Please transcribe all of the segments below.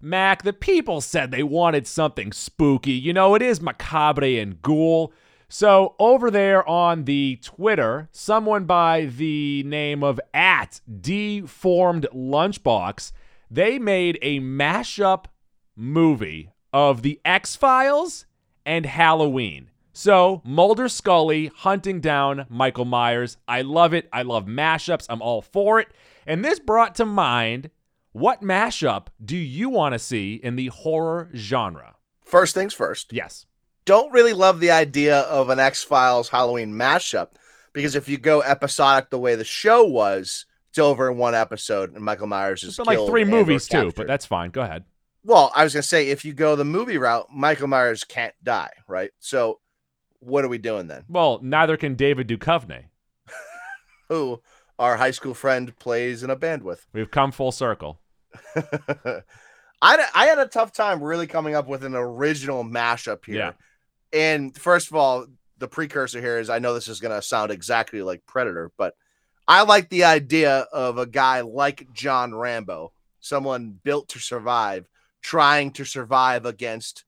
Mac, the people said they wanted something spooky. You know, it is macabre and ghoul. So over there on the Twitter, someone by the name of at deformed lunchbox, they made a mashup movie of the X Files and Halloween. So Mulder Scully hunting down Michael Myers. I love it. I love mashups. I'm all for it. And this brought to mind what mashup do you want to see in the horror genre? First things first. Yes. Don't really love the idea of an X Files Halloween mashup because if you go episodic the way the show was, it's over in one episode and Michael Myers is It's been like three movies too, but that's fine. Go ahead. Well, I was gonna say if you go the movie route, Michael Myers can't die, right? So what are we doing then? Well, neither can David Duchovny. Who our high school friend plays in a band with? We've come full circle. I, had a- I had a tough time really coming up with an original mashup here. Yeah. And first of all, the precursor here is I know this is going to sound exactly like Predator, but I like the idea of a guy like John Rambo, someone built to survive, trying to survive against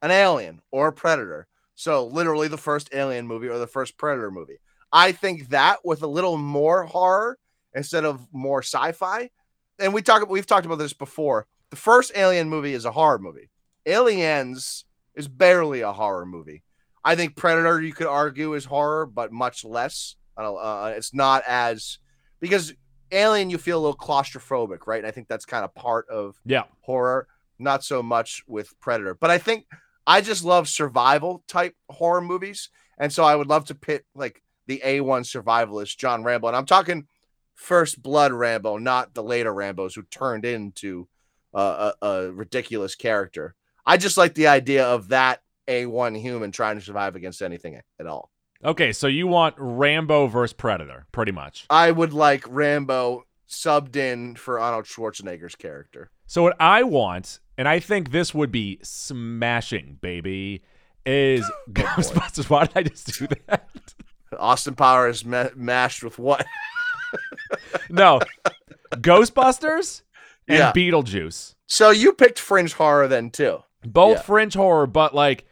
an alien or a predator. So, literally, the first alien movie or the first predator movie. I think that with a little more horror instead of more sci fi. And we talk, we've talked about this before. The first alien movie is a horror movie. Aliens is barely a horror movie. I think Predator, you could argue, is horror, but much less. Uh, uh, it's not as because Alien, you feel a little claustrophobic, right? And I think that's kind of part of Yeah. horror, not so much with Predator. But I think I just love survival type horror movies, and so I would love to pit like the A1 survivalist John Rambo, and I'm talking First Blood Rambo, not the later Rambos who turned into uh, a, a ridiculous character. I just like the idea of that A1 human trying to survive against anything at all. Okay, so you want Rambo versus Predator, pretty much. I would like Rambo subbed in for Arnold Schwarzenegger's character. So what I want, and I think this would be smashing, baby, is Ghostbusters. Why did I just do that? Austin Powers ma- mashed with what? No, Ghostbusters and Yeah. Beetlejuice. So you picked fringe horror then too. Both Yeah. fringe horror, but like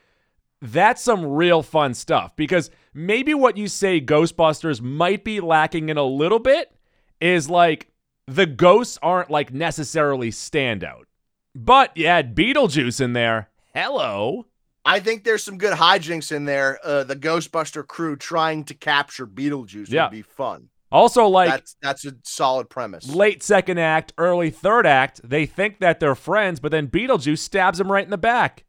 that's some real fun stuff because maybe what you say Ghostbusters might be lacking in a little bit is like the ghosts aren't like necessarily standout. But you had Beetlejuice in there. Hello. I think there's some good hijinks in there. Uh, the Ghostbuster crew trying to capture Beetlejuice Yeah. would be fun. Also, like that's that's a solid premise. late second act, early third act, they think that they're friends, but then Beetlejuice stabs him right in the back.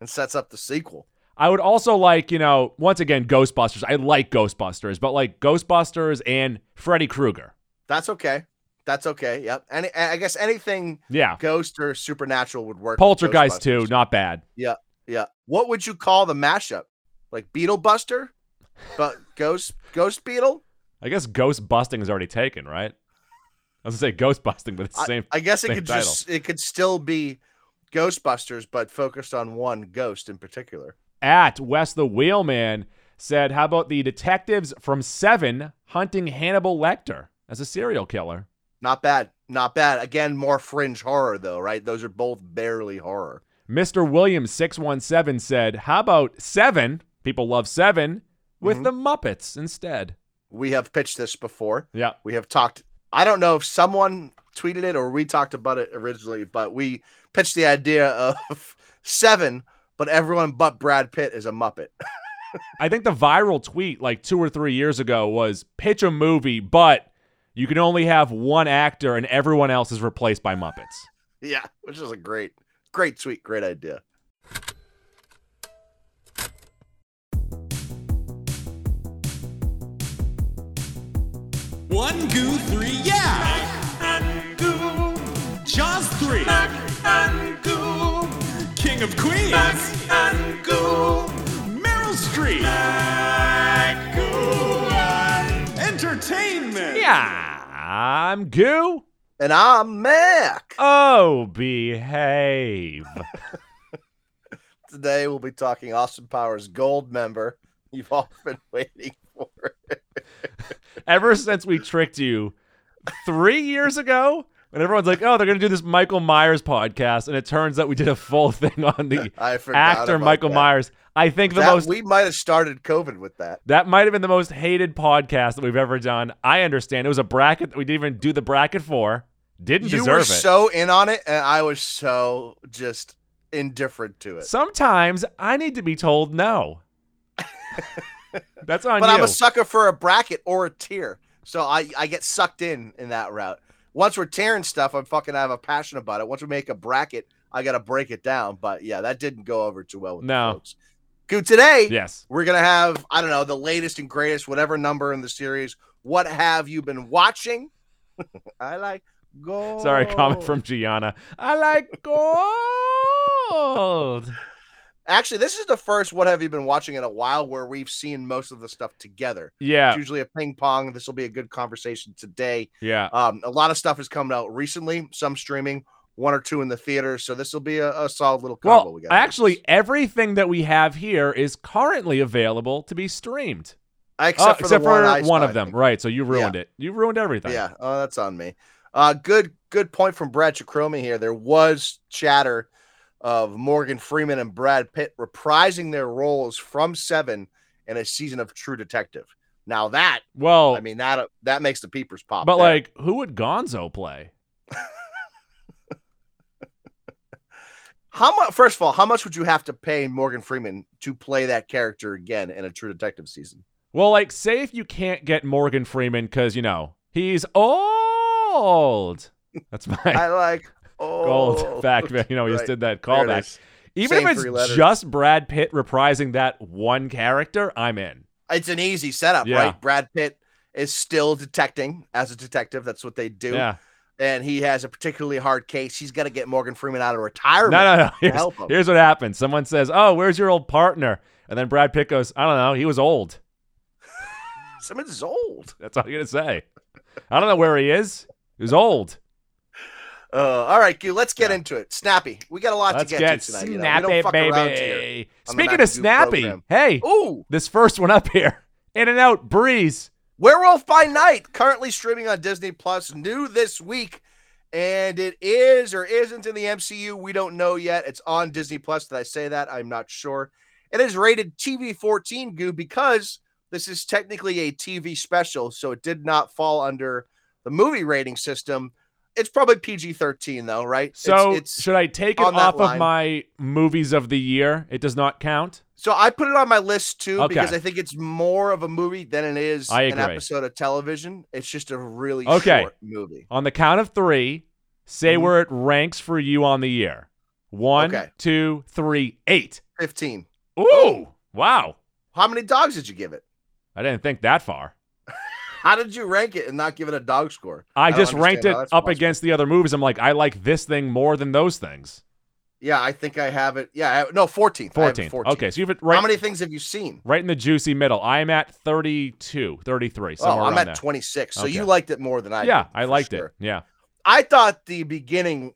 and sets up the sequel. I would also like, you know, once again, Ghostbusters. I like Ghostbusters, but like Ghostbusters and Freddy Krueger. That's okay. That's okay. Yep. Any, I guess anything Yeah. ghost or supernatural would work. Poltergeist too, not bad. Yeah. Yeah. What would you call the mashup? Like Beetlebuster, but ghost ghost beetle. I guess ghost busting is already taken, right? I was gonna say ghost busting, but it's the same. I guess it could title. just it could still be Ghostbusters, but focused on one ghost in particular. At West the Wheelman said, "How about the detectives from Seven hunting Hannibal Lecter as a serial killer?" Not bad. Not bad. Again, more fringe horror though, right? Those are both barely horror. Mr. Williams six one seven said, "How about Seven? People love Seven with Mhm. the Muppets instead." We have pitched this before. Yeah, We have talked. I don't know if someone tweeted it or we talked about it originally, but we pitched the idea of seven, but everyone but Brad Pitt is a Muppet. I think the viral tweet like two or three years ago was pitch a movie, but you can only have one actor and everyone else is replaced by Muppets. yeah, which is a great, great tweet, great idea. One, two, three, yeah! Just Scream. King of Queens. Meryl Streep. Entertainment. Yeah, I'm Goo. And I'm Mac. Oh, behave. Today we'll be talking Austin Powers Goldmember. You've all been waiting for it. Ever since we tricked you three years ago, and everyone's like, "Oh, they're gonna do this Michael Myers podcast," and it turns out we did a full thing on the actor Michael that. Myers. I think the That- most we might have started COVID with that. that might have been the most hated podcast that we've ever done. I understand it was a bracket that we didn't even do the bracket for. Didn't You deserve were it. so in on it, and I was so just indifferent to it. Sometimes I need to be told no. That's on but you. I'm a sucker for a bracket or a tier, so I I get sucked in in that route. Once we're tearing stuff, I'm fucking I have a passion about it. Once we make a bracket, I gotta break it down. But yeah, that didn't go over too well with No. the folks. Good today. yes. We're gonna have I don't know the latest and greatest whatever number in the series. What have you been watching? I like go. Sorry, comment from Gianna. I like gold. Actually, this is the first what have you been watching in a while where we've seen most of the stuff together. Yeah, It's usually a ping pong. This will be a good conversation today. yeah. Um, a lot of stuff has come out recently, some streaming, one or two in the theater. So this will be a, a solid little combo. Well, we got actually, everything that we have here is currently available to be streamed. except Oh, for, except one, for one of them, right? So you ruined it. You ruined everything. Yeah, oh, that's on me. Uh, good, good point from Brad Chacromi here. There was chatter of Morgan Freeman and Brad Pitt reprising their roles from Seven in a season of True Detective. Now that, Well, I mean, that that makes the peepers pop. but there. like, who would Gonzo play? how much? First of all, how much would you have to pay Morgan Freeman to play that character again in a True Detective season? Well, like, say if you can't get Morgan Freeman because you know he's old. That's my I like gold oh, fact. You know, we just did that callback. Even Same if it's just Brad Pitt reprising that one character, I'm in. It's an easy setup, Yeah. right? Brad Pitt is still detecting as a detective. That's what they do. Yeah. And he has a particularly hard case. He's got to get Morgan Freeman out of retirement. No, no, no. Here's, help him. here's what happens. Someone says, "Oh, where's your old partner?" And then Brad Pitt goes, "I don't know. He was old." Someone's old. That's all I'm gonna say. I don't know where he is. He was old. Uh, all right, Q, let's get Yeah. into it. Snappy. We got a lot Let's to get, get to tonight. you know. Snappy, don't fuck around here. baby. Speaking of snappy, program. hey, Ooh, this first one up here, In and Out Breeze. Werewolf by Night, currently streaming on Disney Plus, new this week. And it is or isn't in the MCU. We don't know yet. It's on Disney Plus. Did I say that? I'm not sure. It is rated TV 14 goo because this is technically a TV special, so it did not fall under the movie rating system. It's probably PG 13 though, right? So it's, should I take it off of my movies of the year? It does not count. so I put it on my list too Okay. because I think it's more of a movie than it is an episode of television. It's just a really Okay. short movie. On the count of three, say Mhm. where it ranks for you on the year. One, Okay. two, three, eight. 15. Ooh, wow. How many dogs did you give it? I didn't think that far. How did you rank it and not give it a dog score? I, don't just ranked it up possible. against the other movies. I'm like, I like this thing more than those things. Yeah, I think I have it. Yeah, I- no, 14th. I have it 14. 14. Okay, so you've it right, How many things have you seen? right in the juicy middle. I'm at 32, 33, Oh, I'm at there. 26. So Okay. you liked it more than I yeah, did, I liked sure. it. Yeah. I thought the beginning,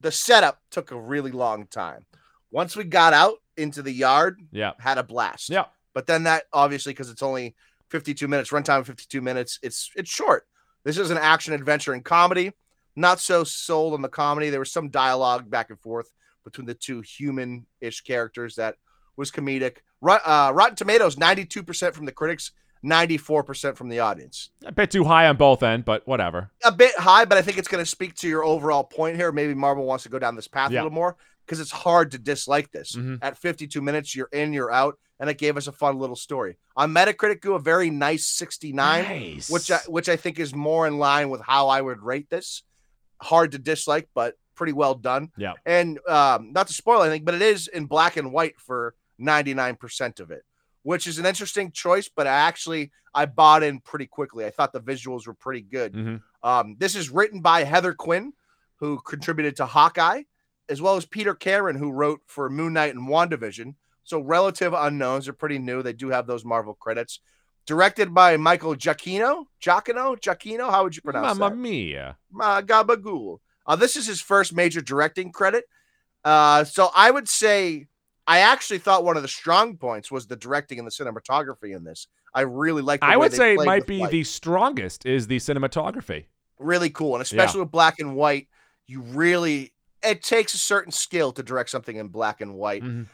the setup took a really long time. Once we got out into the yard, Yeah. had a blast. Yeah. But then that obviously because it's only 52 minutes, runtime 52 minutes, it's it's short. This is an action adventure and comedy. Not so sold on the comedy. There was some dialogue back and forth between the two human-ish characters that was comedic. Rot- uh, Rotten Tomatoes, 92% from the critics, 94% from the audience. A bit too high on both end, but whatever. A bit high, but I think it's going to speak to your overall point here. Maybe Marvel wants to go down this path Yeah. a little more because it's hard to dislike this. Mhm. At 52 minutes, you're in, you're out, and it gave us a fun little story. On Metacritic, go a very nice 69, Nice. which I, which I think is more in line with how I would rate this. Hard to dislike, but pretty well done. Yeah. And um, not to spoil anything, but it is in black and white for 99% of it, which is an interesting choice. But I actually I bought in pretty quickly. I thought the visuals were pretty good. Mhm. Um, this is written by Heather Quinn, who contributed to Hawkeye, as well as Peter Karen, who wrote for Moon Knight and WandaVision. So relative unknowns. They're pretty new. They do have those Marvel credits. Directed by Michael Giacchino. Giacchino? Giacchino? How would you pronounce it? Mamma that? mia. uh, Gabagool. Uh, this is his first major directing credit. Uh, so I would say I actually thought one of the strong points was the directing and the cinematography in this. I really like. I would say it might be the strongest is the cinematography. really cool, and especially with black and white, you really it takes a certain skill to direct something in black and white. Mhm.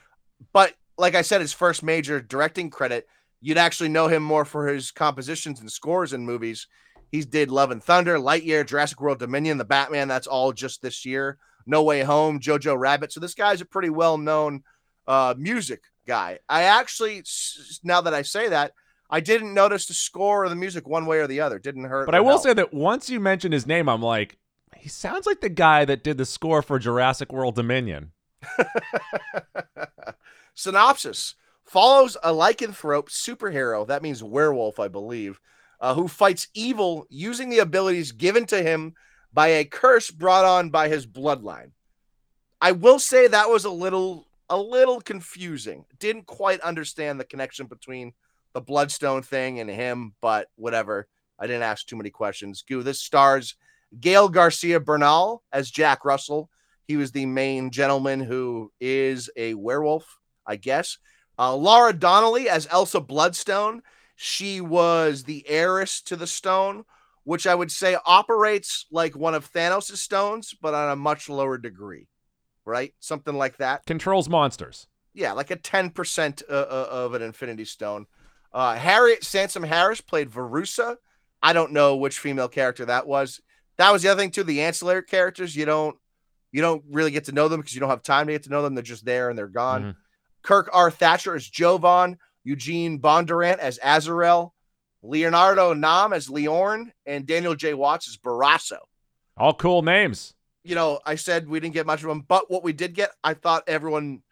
But like I said, his first major directing credit, you'd actually know him more for his compositions and scores in movies. He did Love and Thunder, Lightyear, Jurassic World Dominion, The Batman. That's all just this year. No Way Home, Jojo Rabbit. So this guy's a pretty well known uh, music guy. I actually, now that I say that, I didn't notice the score or the music one way or the other. Didn't hurt. But I will help. say that once you mention his name, I'm like, he sounds like the guy that did the score for Jurassic World Dominion. Synopsis follows a lycanthrope superhero, that means werewolf, I believe, uh, who fights evil using the abilities given to him by a curse brought on by his bloodline. I will say that was a little a little confusing. Didn't quite understand the connection between the bloodstone thing and him, but whatever. I didn't ask too many questions. Goo, this stars Gael Garcia Bernal as Jack Russell. He was the main gentleman who is a werewolf, I guess. Uh, Laura Donnelly as Elsa Bloodstone. She was the heiress to the stone, which I would say operates like one of Thanos' stones, but on a much lower degree, right? Something like that. Controls monsters. Yeah, like a 10% uh, uh, of an Infinity Stone. Uh, Harriet Sansom Harris played Verussa. I don't know which female character that was. That was the other thing too. The ancillary characters, you don't you don't really get to know them because you don't have time to get to know them. They're just there and they're gone. Mhm. Kirk R. Thatcher as Jovan, Eugene Bondurant as Azarel, Leonardo Nam as Liorn, and Daniel J. Watts as Barrasso. All cool names. You know, I said we didn't get much of them, but what we did get, I thought everyone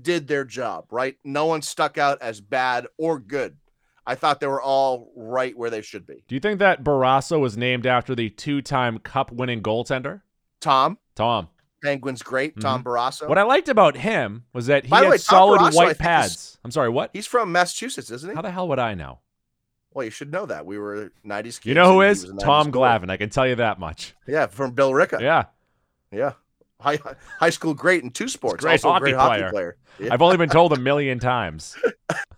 did their job, right? No one stuck out as bad or good. I thought they were all right where they should be. Do you think that Barrasso was named after the two-time Cup-winning goaltender? Tom, Tom. Penguin's great. Mm-hmm. Tom Barrasso. What I liked about him was that he By had way, solid Barrasso, white pads. I'm sorry, what? He's from Massachusetts, isn't he? How the hell would I know? Well, you should know that. We were 90s kids. You know who is? was a 90s Tom. Glavine. I can tell you that much. Yeah, from Billerica. Yeah. Yeah. High, high school great in two sports. great also hockey great hockey player. player. Yeah. I've only been told a million times.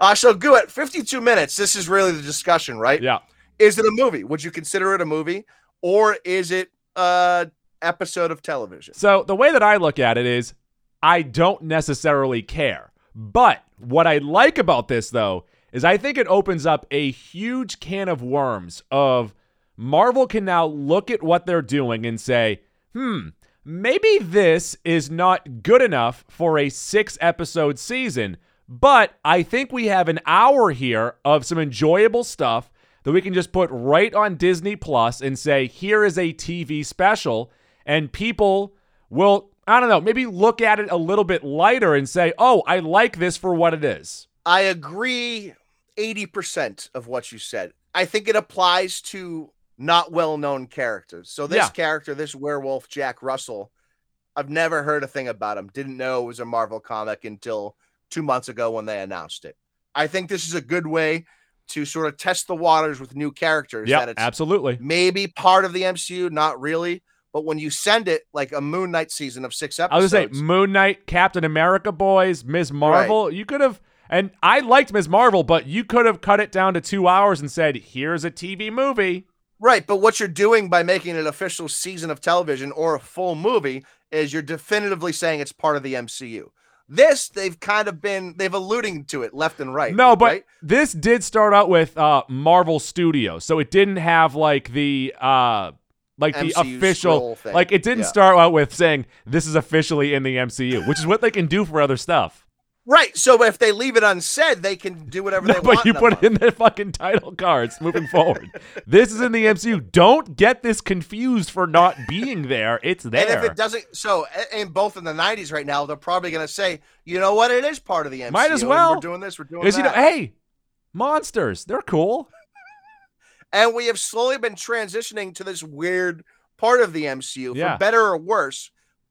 Uh, so, Goo, at 52 minutes, this is really the discussion, right? Yeah. Is it a movie? Would you consider it a movie? Or is it a episode of television? So the way that I look at it is I don't necessarily care. But what I like about this though is I think it opens up a huge can of worms of Marvel can now look at what they're doing and say, "Hmm, maybe this is not good enough for a 6 episode season." But I think we have an hour here of some enjoyable stuff that we can just put right on Disney Plus and say, here is a TV special. And people will, I don't know, maybe look at it a little bit lighter and say, oh, I like this for what it is. I agree 80% of what you said. I think it applies to not well known characters. So, this Yeah. character, this werewolf, Jack Russell, I've never heard a thing about him. Didn't know it was a Marvel comic until two months ago when they announced it. I think this is a good way to sort of test the waters with new characters. Yeah, it's absolutely. maybe part of the MCU, not really. But when you send it like a Moon Knight season of six episodes, I was say Moon Knight, Captain America boys, Ms. Marvel. You could have, and I liked Ms. Marvel, but you could have cut it down to two hours and said, here's a TV movie. Right, but what you're doing by making it an official season of television or a full movie is you're definitively saying it's part of the MCU. This they've kind of been they've alluding to it left and right. No, but right? this did start out with uh, Marvel Studios, so it didn't have like the uh, like the official thing. like it didn't Yeah. start out with saying this is officially in the MCU, which is what they can do for other stuff. Right. So if they leave it unsaid, they can do whatever No, they but want. But you put it in the fucking title cards moving forward. this is in the MCU. Don't get this confused for not being there. It's there. And if it doesn't, so in both in the '90s right now, they're probably going to say, you know what, it is part of the MCU. Might as well. We're doing this. We're doing Because, you know, hey, monsters, they're cool. And we have slowly been transitioning to this weird part of the MCU Yeah. for better or worse.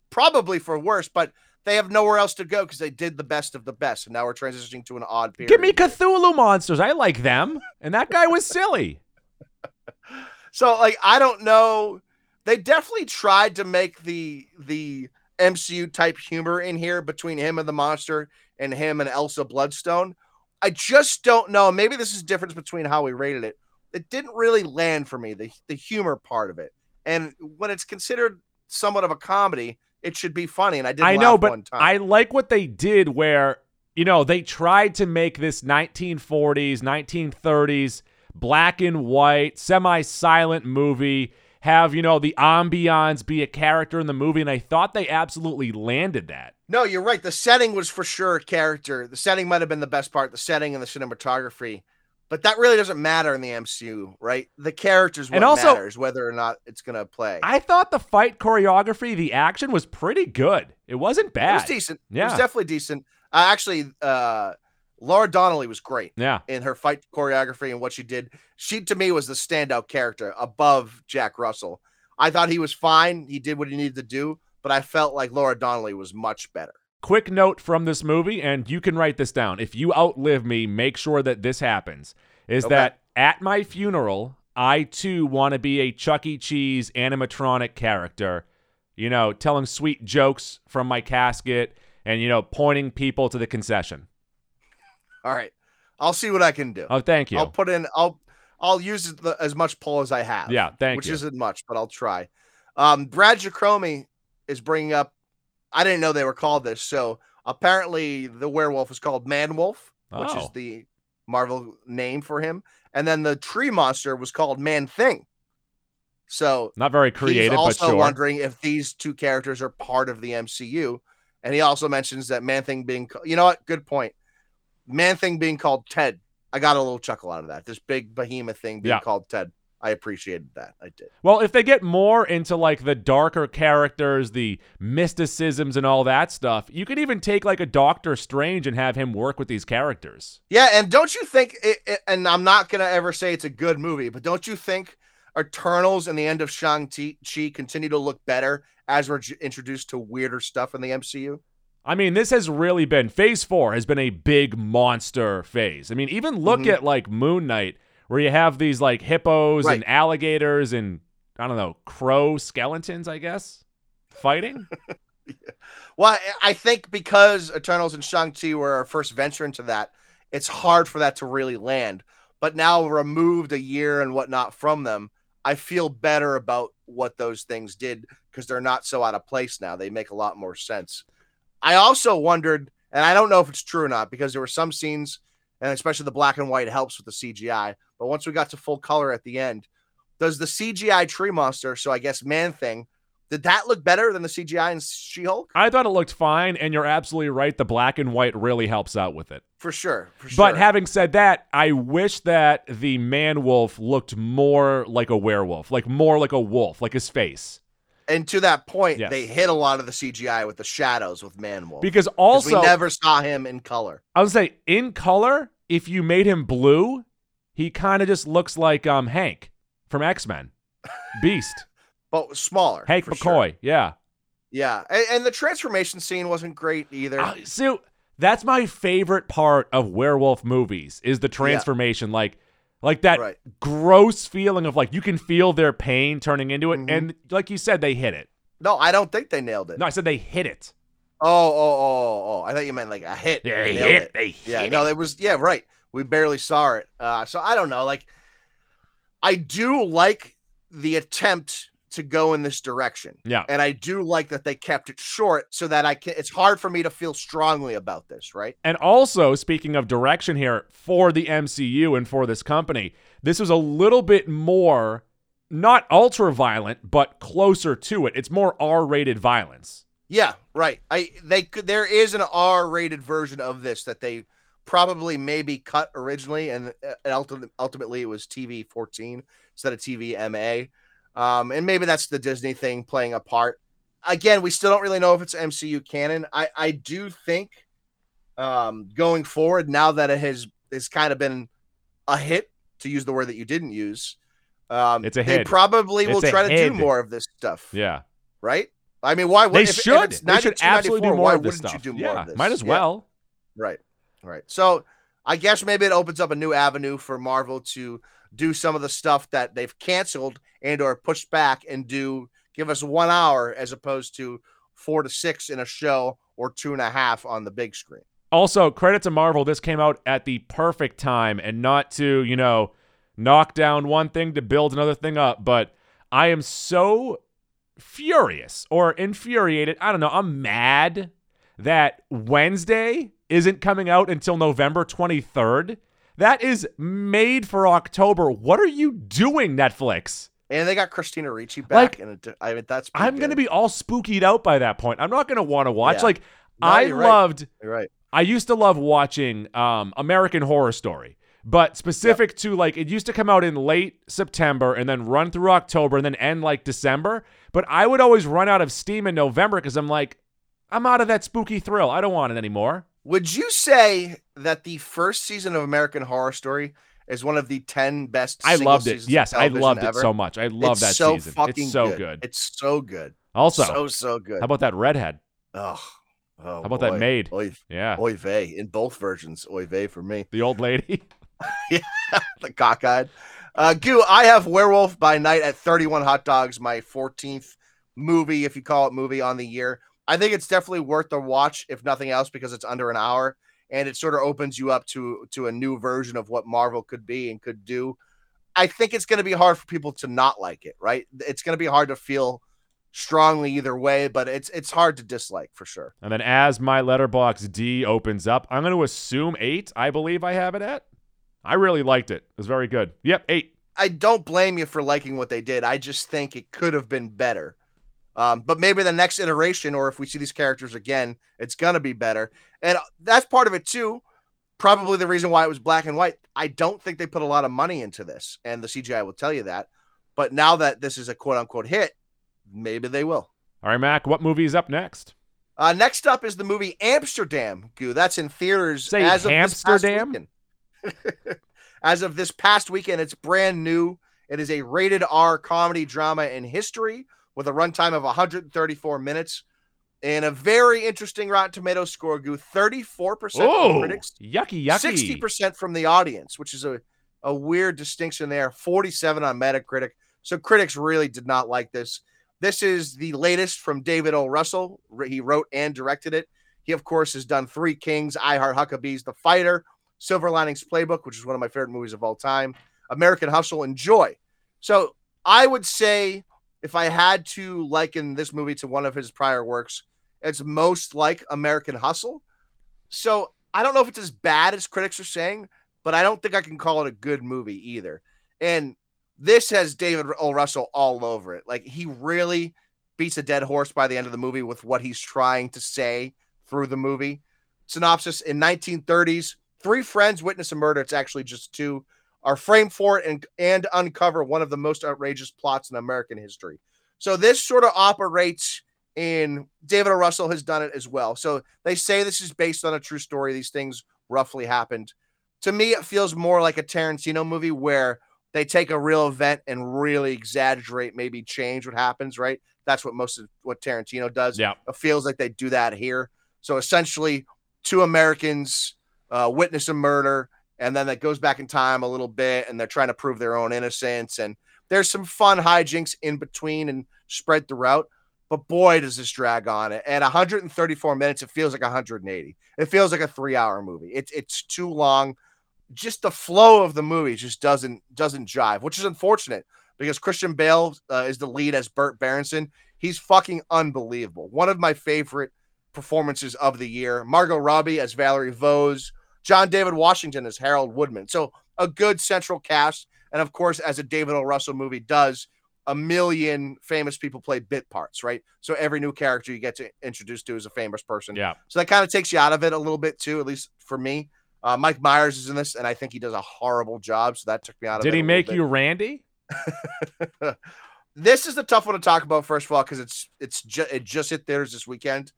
Probably for worse, but they have nowhere else to go because they did the best of the best. And now we're transitioning to an odd period. Give me Cthulhu monsters. I like them. And that guy was silly. So like I don't know. They definitely tried to make the the MCU type humor in here between him and the monster and him and Elsa Bloodstone. I just don't know. Maybe this is a difference between how we rated it. It didn't really land for me, the the humor part of it. And when it's considered somewhat of a comedy, it should be funny. And I did I know, but one time. I like what they did where, you know, they tried to make this 1940s, 1930s black and white, semi silent movie have, you know, the ambiance be a character in the movie. And I thought they absolutely landed that. No, you're right. The setting was for sure a character. The setting might have been the best part, the setting and the cinematography. But that really doesn't matter in the MCU, right? The characters what And also- matters, whether or not it's gonna play. I thought the fight choreography, the action was pretty good. It wasn't bad. it was decent. Yeah, It was definitely decent. Uh, actually, uh, Laura Donnelly was great Yeah. in her fight choreography and what she did. She to me was the standout character above Jack Russell. I thought he was fine. He did what he needed to do, but I felt like Laura Donnelly was much better. Quick note from this movie, and you can write this down. If you outlive me, make sure that this happens. Is Okay. that at my funeral, I too want to be a Chuck E. Cheese animatronic character, you know, telling sweet jokes from my casket and, you know, pointing people to the concession. All right, I'll see what I can do. Oh, thank you. I'll put in. I'll I'll use the, as much pull as I have. Yeah, thank which you. Which isn't much, but I'll try. Um, Brad Jacomi is bringing up. I didn't know they were called this. So apparently, the werewolf is called Man Wolf, which is Oh. the Marvel name for him, and then the tree monster was called Man Thing. So Not very creative, he's also sure. wondering if these two characters are part of the MCU, and he also mentions that Man Thing being. You know what? Good point. Man Thing being called Ted. I got a little chuckle out of that. This big behemoth thing being Yeah. called Ted. I appreciated that. I did. Well, if they get more into like the darker characters, the mysticisms and all that stuff, you could even take like a Doctor Strange and have him work with these characters. Yeah, and don't you think? It, it- and I'm not gonna ever say it's a good movie, but don't you think Eternals and the end of Shang Chi continue to look better as we're j- introduced to weirder stuff in the MCU? I mean, this has really been phase four has been a big monster phase. I mean, even look Mhm. at like Moon Knight, where you have these like hippos Right. and alligators and I don't know, crow skeletons, I guess, fighting. Well, I- I think because Eternals and Shang Chi were our first venture into that, it's hard for that to really land. But now removed a year and whatnot from them, I feel better about what those things did because they're not so out of place now. They make a lot more sense. I also wondered, and I don't know if it's true or not, because there were some scenes, and especially the black and white helps with the CGI. But once we got to full color at the end, does the CGI tree monster, so I guess man thing, did that look better than the CGI in She Hulk? I thought it looked fine, and you're absolutely right. The black and white really helps out with it. For sure. For But having said that, I wish that the man wolf looked more like a werewolf, like more like a wolf, like his face. And to that point, Yes. they hit a lot of the CGI with the shadows with Man Wolf. Because 'Cause also, we never saw him in color. I would say in color, if you made him blue, he kind of just looks like um Hank from X Men, Beast, But smaller. Hank for sure. McCoy. Yeah. Yeah. And, and the transformation scene wasn't great either. Uh, so that's my favorite part of werewolf movies is the transformation, like like that Right. gross feeling of like you can feel their pain turning into it, Mhm. and like you said, they hit it. no, I don't think they nailed it. No, I said they hit it. Oh, oh, oh, oh. I thought you meant like a hit. Yeah, They they hit. it. They Yeah, hit no, it. it was yeah, right. We barely saw it. Uh, so I don't know. Like, I do like the attempt to go in this direction. Yeah. And I do like that they kept it short so that I can it's hard for me to feel strongly about this, right? And also, speaking of direction here for the MCU and for this company, this was a little bit more not ultra violent, but closer to it. It's more R-rated violence. Yeah, right. I they could there is an R-rated version of this that they probably maybe cut originally and uh, ultimately it was TV 14 instead of TV MA. Um and maybe that's the Disney thing playing a part. Again, we still don't really know if it's MCU canon. I I do think um going forward now that it has has kind of been a hit to use the word that you didn't use. Um, It's a They hit. probably will It's a try to do more of this stuff, Yeah. right? I mean, why? would They if, if should. it's they should 92, absolutely do more why of this wouldn't stuff. You do more yeah, of this? might as Yeah. well. Right. Right. So I guess maybe it opens up a new avenue for Marvel to do some of the stuff that they've canceled and or pushed back and do give us one hour as opposed to four to six in a show or two and a half on the big screen. Also, credit to Marvel. This came out at the perfect time and not to, you know, knock down one thing to build another thing up. But I am so furious or infuriated. I don't know. I'm mad that Wednesday isn't coming out until November 23rd. That is made for October. What are you doing, Netflix? And they got Christina Ricci back, Like, and it, I mean that's. I'm going to be all spookied out by that point. I'm not going to want to watch. Yeah. Like, No, I you're right. loved You're right. I used to love watching um, American Horror Story, but specific to like it used to come out in late September and then run through October and then end like December. But I would always run out of steam in November because I'm like, I'm out of that spooky thrill. I don't want it anymore. Would you say that the first season of American Horror Story is one of the ten best? I loved it. Yes, I loved ever? it so much. I love it's that so season. Fucking It's so good. good. It's so good. Also, so so good. how about that redhead? Oh, oh How about that maid? Oy, Yeah, oy vey in both versions. Oy vey for me. the old lady. yeah, the cockeyed. Uh, Goo, I have Werewolf by Night at 31 hot dogs, my 14th movie, if you call it movie, on the year. I think it's definitely worth the watch, if nothing else, because it's under an hour and it sort of opens you up to to a new version of what Marvel could be and could do. I think it's going to be hard for people to not like it, right? It's going to be hard to feel strongly either way, but it's it's hard to dislike for sure. and then as my Letterboxd opens up, I'm going to assume eight. I believe I have it at. I really liked it. It was very good. Yep, eight. I don't blame you for liking what they did. I just think it could have been better. Um, but maybe the next iteration, or if we see these characters again, it's gonna be better. And that's part of it too. Probably the reason why it was black and white. I don't think they put a lot of money into this, and the CGI will tell you that. But now that this is a quote unquote hit, maybe they will. All right, Mac. What movie is up next? Uh, next up is the movie Amsterdam. Goo. That's in theaters Say as of this past weekend. as of this past weekend, it's brand new. It is a rated R comedy drama in history with a runtime of 134 minutes and a very interesting Rotten Tomatoes score. Goo. 34% from Oh, critics, yucky, yucky. 60% from the audience, which is a, a weird distinction there. 47 on Metacritic. So critics really did not like this. This is the latest from David O. Russell. He wrote and directed it. He, of course, has done Three Kings, I Heart Huckabees, The Fighter, Silver Linings Playbook, which is one of my favorite movies of all time, American Hustle, and Joy. So I would say if I had to liken this movie to one of his prior works, it's most like American Hustle. So I don't know if it's as bad as critics are saying, but I don't think I can call it a good movie either. And this has David O. Russell all over it. Like he really beats a dead horse by the end of the movie with what he's trying to say through the movie. Synopsis in 1930s, three friends witness a murder. It's actually just two are framed for it and, and uncover one of the most outrageous plots in American history. So this sort of operates in David O. Russell has done it as well. So they say this is based on a true story. These things roughly happened. To me, it feels more like a Tarantino movie where they take a real event and really exaggerate, maybe change what happens, right? That's what most of what Tarantino does. Yeah. It feels like they do that here. So essentially, two Americans uh, witness a murder, and then that goes back in time a little bit, and they're trying to prove their own innocence. And there's some fun hijinks in between and spread throughout. But boy, does this drag on it. At 134 minutes, it feels like 180. It feels like a three-hour movie. It's it's too long. Just the flow of the movie just doesn't doesn't jive, which is unfortunate because Christian Bale uh, is the lead as Burt Berendsen. He's fucking unbelievable. One of my favorite performances of the year. Margot Robbie as Valerie Voze, John David Washington as Harold Woodman. So a good central cast, and of course, as a David O. Russell movie does, a million famous people play bit parts, right? So every new character you get to introduce to is a famous person. Yeah. So that kind of takes you out of it a little bit too, at least for me. Uh, Mike Myers is in this, and I think he does a horrible job. So that took me out of it. Did he make you Randy? this is the tough one to talk about first of all because it's it's ju- it just hit theaters this weekend.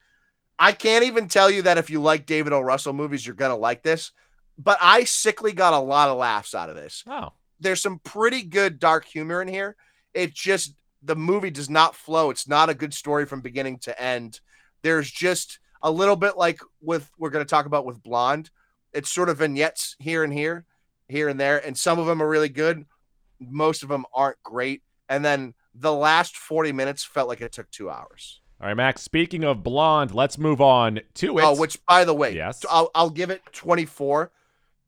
I can't even tell you that if you like David O. Russell movies, you're gonna like this. But I sickly got a lot of laughs out of this. Oh, there's some pretty good dark humor in here. It just the movie does not flow. It's not a good story from beginning to end. There's just a little bit like with we're going to talk about with Blonde. It's sort of vignettes here and here, here and there, and some of them are really good. Most of them aren't great. And then the last 40 minutes felt like it took two hours. All right, Max. Speaking of blonde, let's move on to it. Oh, which by the way, Yes. I'll, I'll give it 24.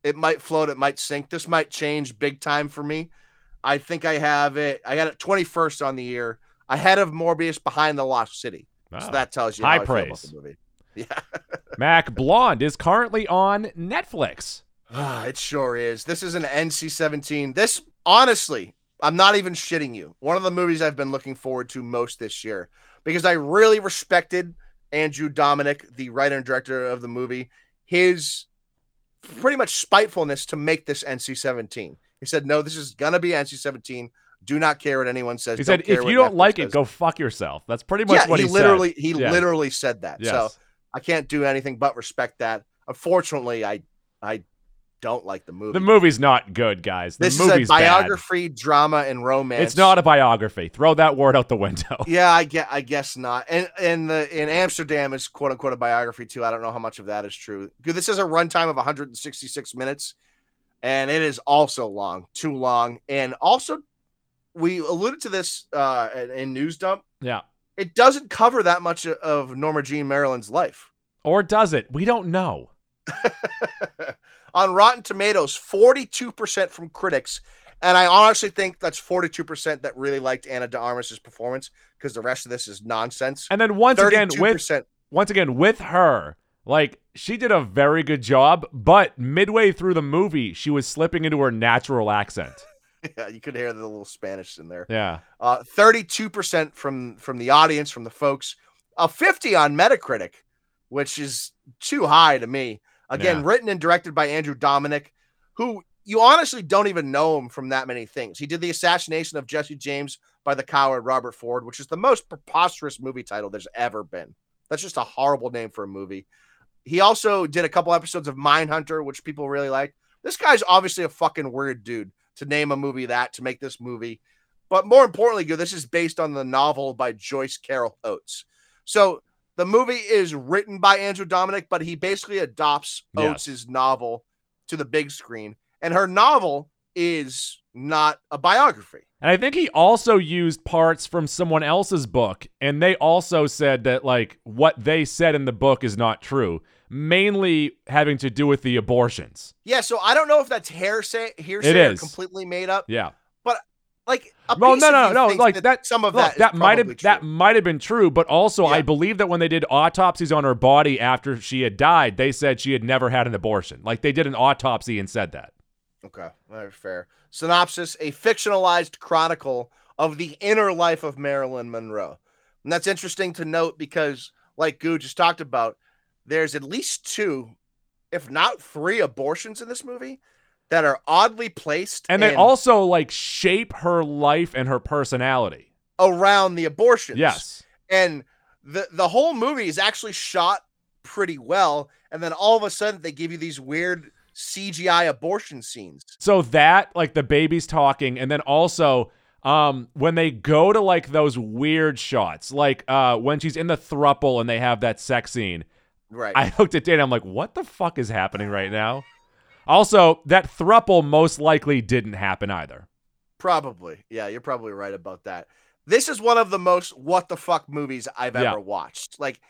It might float, it might sink. This might change big time for me. I think I have it. I got it 21st on the year, ahead of Morbius, behind the Lost City. So that tells you High how I feel about praise. the movie. Yeah, Mac Blonde is currently on Netflix. Ah, it sure is. This is an NC-17. This honestly, I'm not even shitting you. One of the movies I've been looking forward to most this year because I really respected Andrew Dominik, the writer and director of the movie, his pretty much spitefulness to make this NC-17. He said, "No, this is gonna be NC-17. Do not care what anyone says." He Don't said, "If you don't Netflix like it, says." go fuck yourself." That's pretty much yeah, what he, he, literally said. he Yeah. literally said that. Yes. So I can't do anything but respect that. Unfortunately, I I don't like the movie. the movie's not good, guys. The this is a movie's bad. biography, drama, and romance. It's not a biography. Throw that word out the window. Yeah, I get. I guess not. And and the in Amsterdam is quote unquote a biography too. I don't know how much of that is true. Good, This is a runtime of 166 minutes, and it is also long, too long. And also, we alluded to this uh, in- in News Dump. Yeah. It doesn't cover that much of Norma Jean Maryland's life. Or does it? We don't know. On Rotten Tomatoes, 42% from critics. And I honestly think that's 42% that really liked Ana de Armas's performance because the rest of this is nonsense. And then once again, with once again with her, like she did a very good job, but midway through the movie, she was slipping into her natural accent. yeah, you could hear the little Spanish in there. Yeah. Uh, 32% from from the audience, from the folks. A 50 on Metacritic, which is too high to me. Again, Yeah. written and directed by Andrew Dominik, who you honestly don't even know him from that many things. He did the assassination of Jesse James by the coward Robert Ford, which is the most preposterous movie title there's ever been. That's just a horrible name for a movie. He also did a couple episodes of Mindhunter, which people really like. This guy's obviously a fucking weird dude to name a movie that, to make this movie. But more importantly, this is based on the novel by Joyce Carol Oates. So the movie is written by Andrew Dominik, but he basically adopts Yes. Novel to the big screen. And her novel is not a biography. And I think he also used parts from someone else's book, and they also said that like what they said in the book is not true, mainly having to do with the abortions. Yeah, so I don't know if that's hearsay, hearsay It or is. completely made up. Yeah. Like, Well, no, of no, no. Like that. Some of look, that that might have that might have been true, but also I believe that when they did autopsies on her body after she had died, they said she had never had an abortion. Like they did an autopsy and said that. Okay, very fair. Synopsis: A fictionalized chronicle of the inner life of Marilyn Monroe. And that's interesting to note because, like Goo just talked about, there's at least two, if not three, abortions in this movie that are oddly placed And they also like shape her life and her personality. around the abortions. Yes. and the the whole movie is actually shot pretty well. And then all of a sudden, they give you these weird CGI abortion scenes. So that like the baby's talking, and then also um when they go to like those weird shots, like uh when she's in the thruple and they have that sex scene. Right. I looked at Dana, I'm like, what the fuck is happening right now? Also, that thruple most likely didn't happen either. Probably. Yeah, you're probably right about that. This is one of the most what the fuck movies I've Yeah. ever watched. Like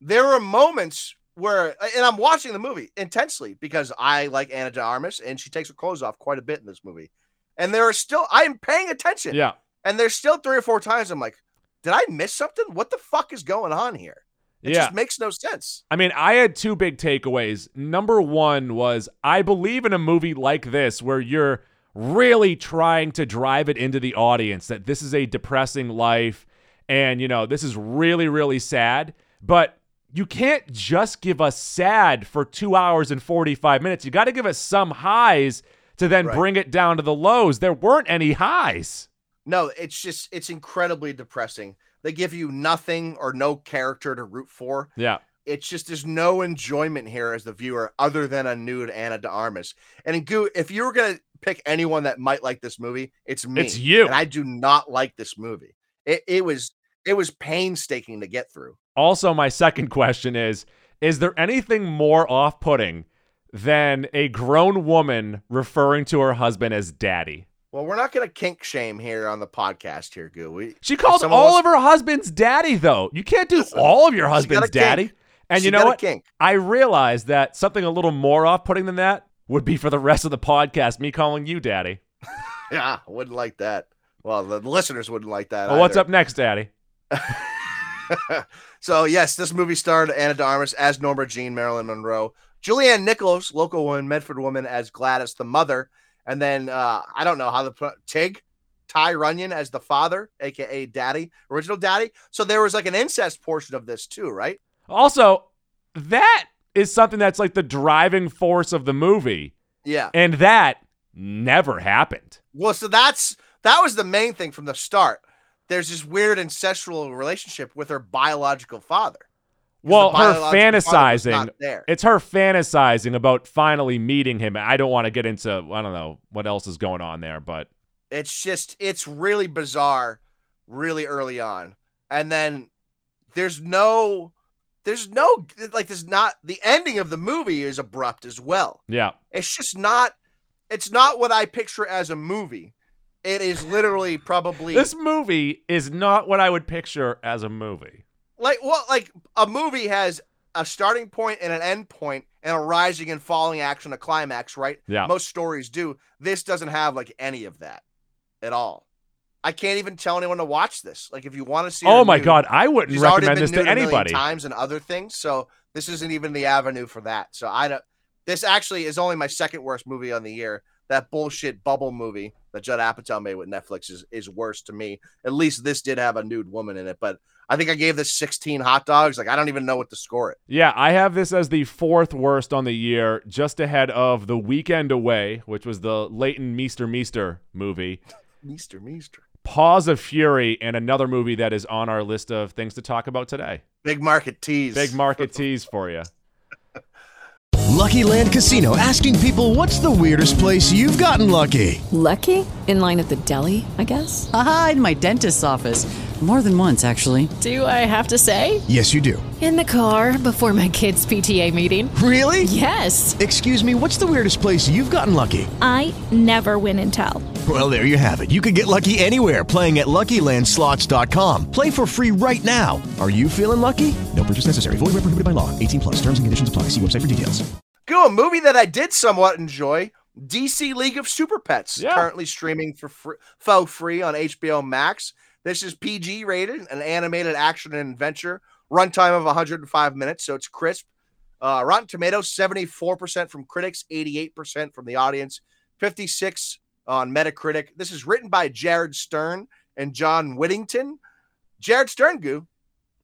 there are moments where and I'm watching the movie intensely because I like Ana de Armas and she takes her clothes off quite a bit in this movie. And there are still I'm paying attention. Yeah. And there's still three or four times I'm like, did I miss something? What the fuck is going on here? It yeah. just makes no sense. I mean, I had two big takeaways. Number one was I believe in a movie like this where you're really trying to drive it into the audience that this is a depressing life and, you know, this is really, really sad. But you can't just give us sad for two hours and 45 minutes. You got to give us some highs to then Right. bring it down to the lows. There weren't any highs. No, it's just it's incredibly depressing. They give you nothing or no character to root for. Yeah. it's just there's no enjoyment here as the viewer other than a nude Ana de Armas. And in Goo, if you were gonna pick anyone that might like this movie, it's me. It's you. And I do not like this movie. It it was it was painstaking to get through. Also, my second question is Is there anything more off putting than a grown woman referring to her husband as daddy? Well, we're not gonna kink shame here on the podcast here, Goo. We, She called all of her husbands daddy, though. You can't do Listen, all of your she got a husbands daddy. kink. And she you know what? Kink. I realized that something a little more off putting than that would be for the rest of the podcast, me calling you daddy. Yeah, I wouldn't like that. Well, the listeners wouldn't like that. Well, what's up next, daddy? so yes, this movie starred Ana de Armas as Norma Jean, Marilyn Monroe, Julianne Nicholson, local woman, Medford woman as Gladys the mother, and then uh, I don't know how the Tig, Ty Runyan as the father, aka Daddy, original Daddy. So there was like an incest portion of this too, right? Also, that is something that's like the driving force of the movie. Yeah. And that never happened. Well, so that's that was the main thing from the start. There's this weird ancestral relationship with her biological father. Well, her biological father was fantasizing. It's her fantasizing about finally meeting him. I don't want to get into I don't know what else is going on there, but It's just it's really bizarre, really early on, and then there's no, there's no like there's not the ending of the movie is abrupt as well. yeah. It's just not, it's not what I picture as a movie. It is literally probably This movie is not what I would picture as a movie. Like what like a movie has a starting point and an end point and a rising and falling action, a climax, right? Yeah. Most stories do. This doesn't have like any of that at all. I can't even tell anyone to watch this. Like if you want to see, Oh my nude, god, I wouldn't recommend this to anybody. times and other things. So this isn't even the avenue for that. So I don't. This actually is only my second worst movie on the year. That bullshit bubble movie that Judd Apatow made with Netflix is is worse to me. At least this did have a nude woman in it, but I think I gave this 16 hot dogs. Like I don't even know what to score it. Yeah, I have this as the fourth worst on the year, just ahead of The Weekend Away, which was the Leighton Meester Meester movie, Meester, Meester. Paws of Fury, and another movie that is on our list of things to talk about today. Big market tease. Big market tease for you. Lucky Land Casino asking people what's the weirdest place you've gotten lucky? Lucky? In line at the deli, I guess? Aha, in my dentist's office. More than once, actually. Do I have to say? Yes, you do. In the car before my kids' PTA meeting. Really? Yes. Excuse me, what's the weirdest place you've gotten lucky? I never win and tell. Well, there you have it. You can get lucky anywhere playing at LuckyLandSlots.com. Play for free right now. Are you feeling lucky? No purchase necessary. Void where prohibited by law. 18 plus. Terms and conditions apply. See website for details. Go a movie that I did somewhat enjoy. DC League of Super Pets, Yeah. currently streaming for fr- faux free on HBO Max. This is PG rated, an animated action and adventure, runtime of 105 minutes, so it's crisp. Uh, Rotten Tomatoes, 74% from critics, 88% from the audience, 56 on Metacritic. This is written by Jared Stern and John Whittington. Jared Stern, goo,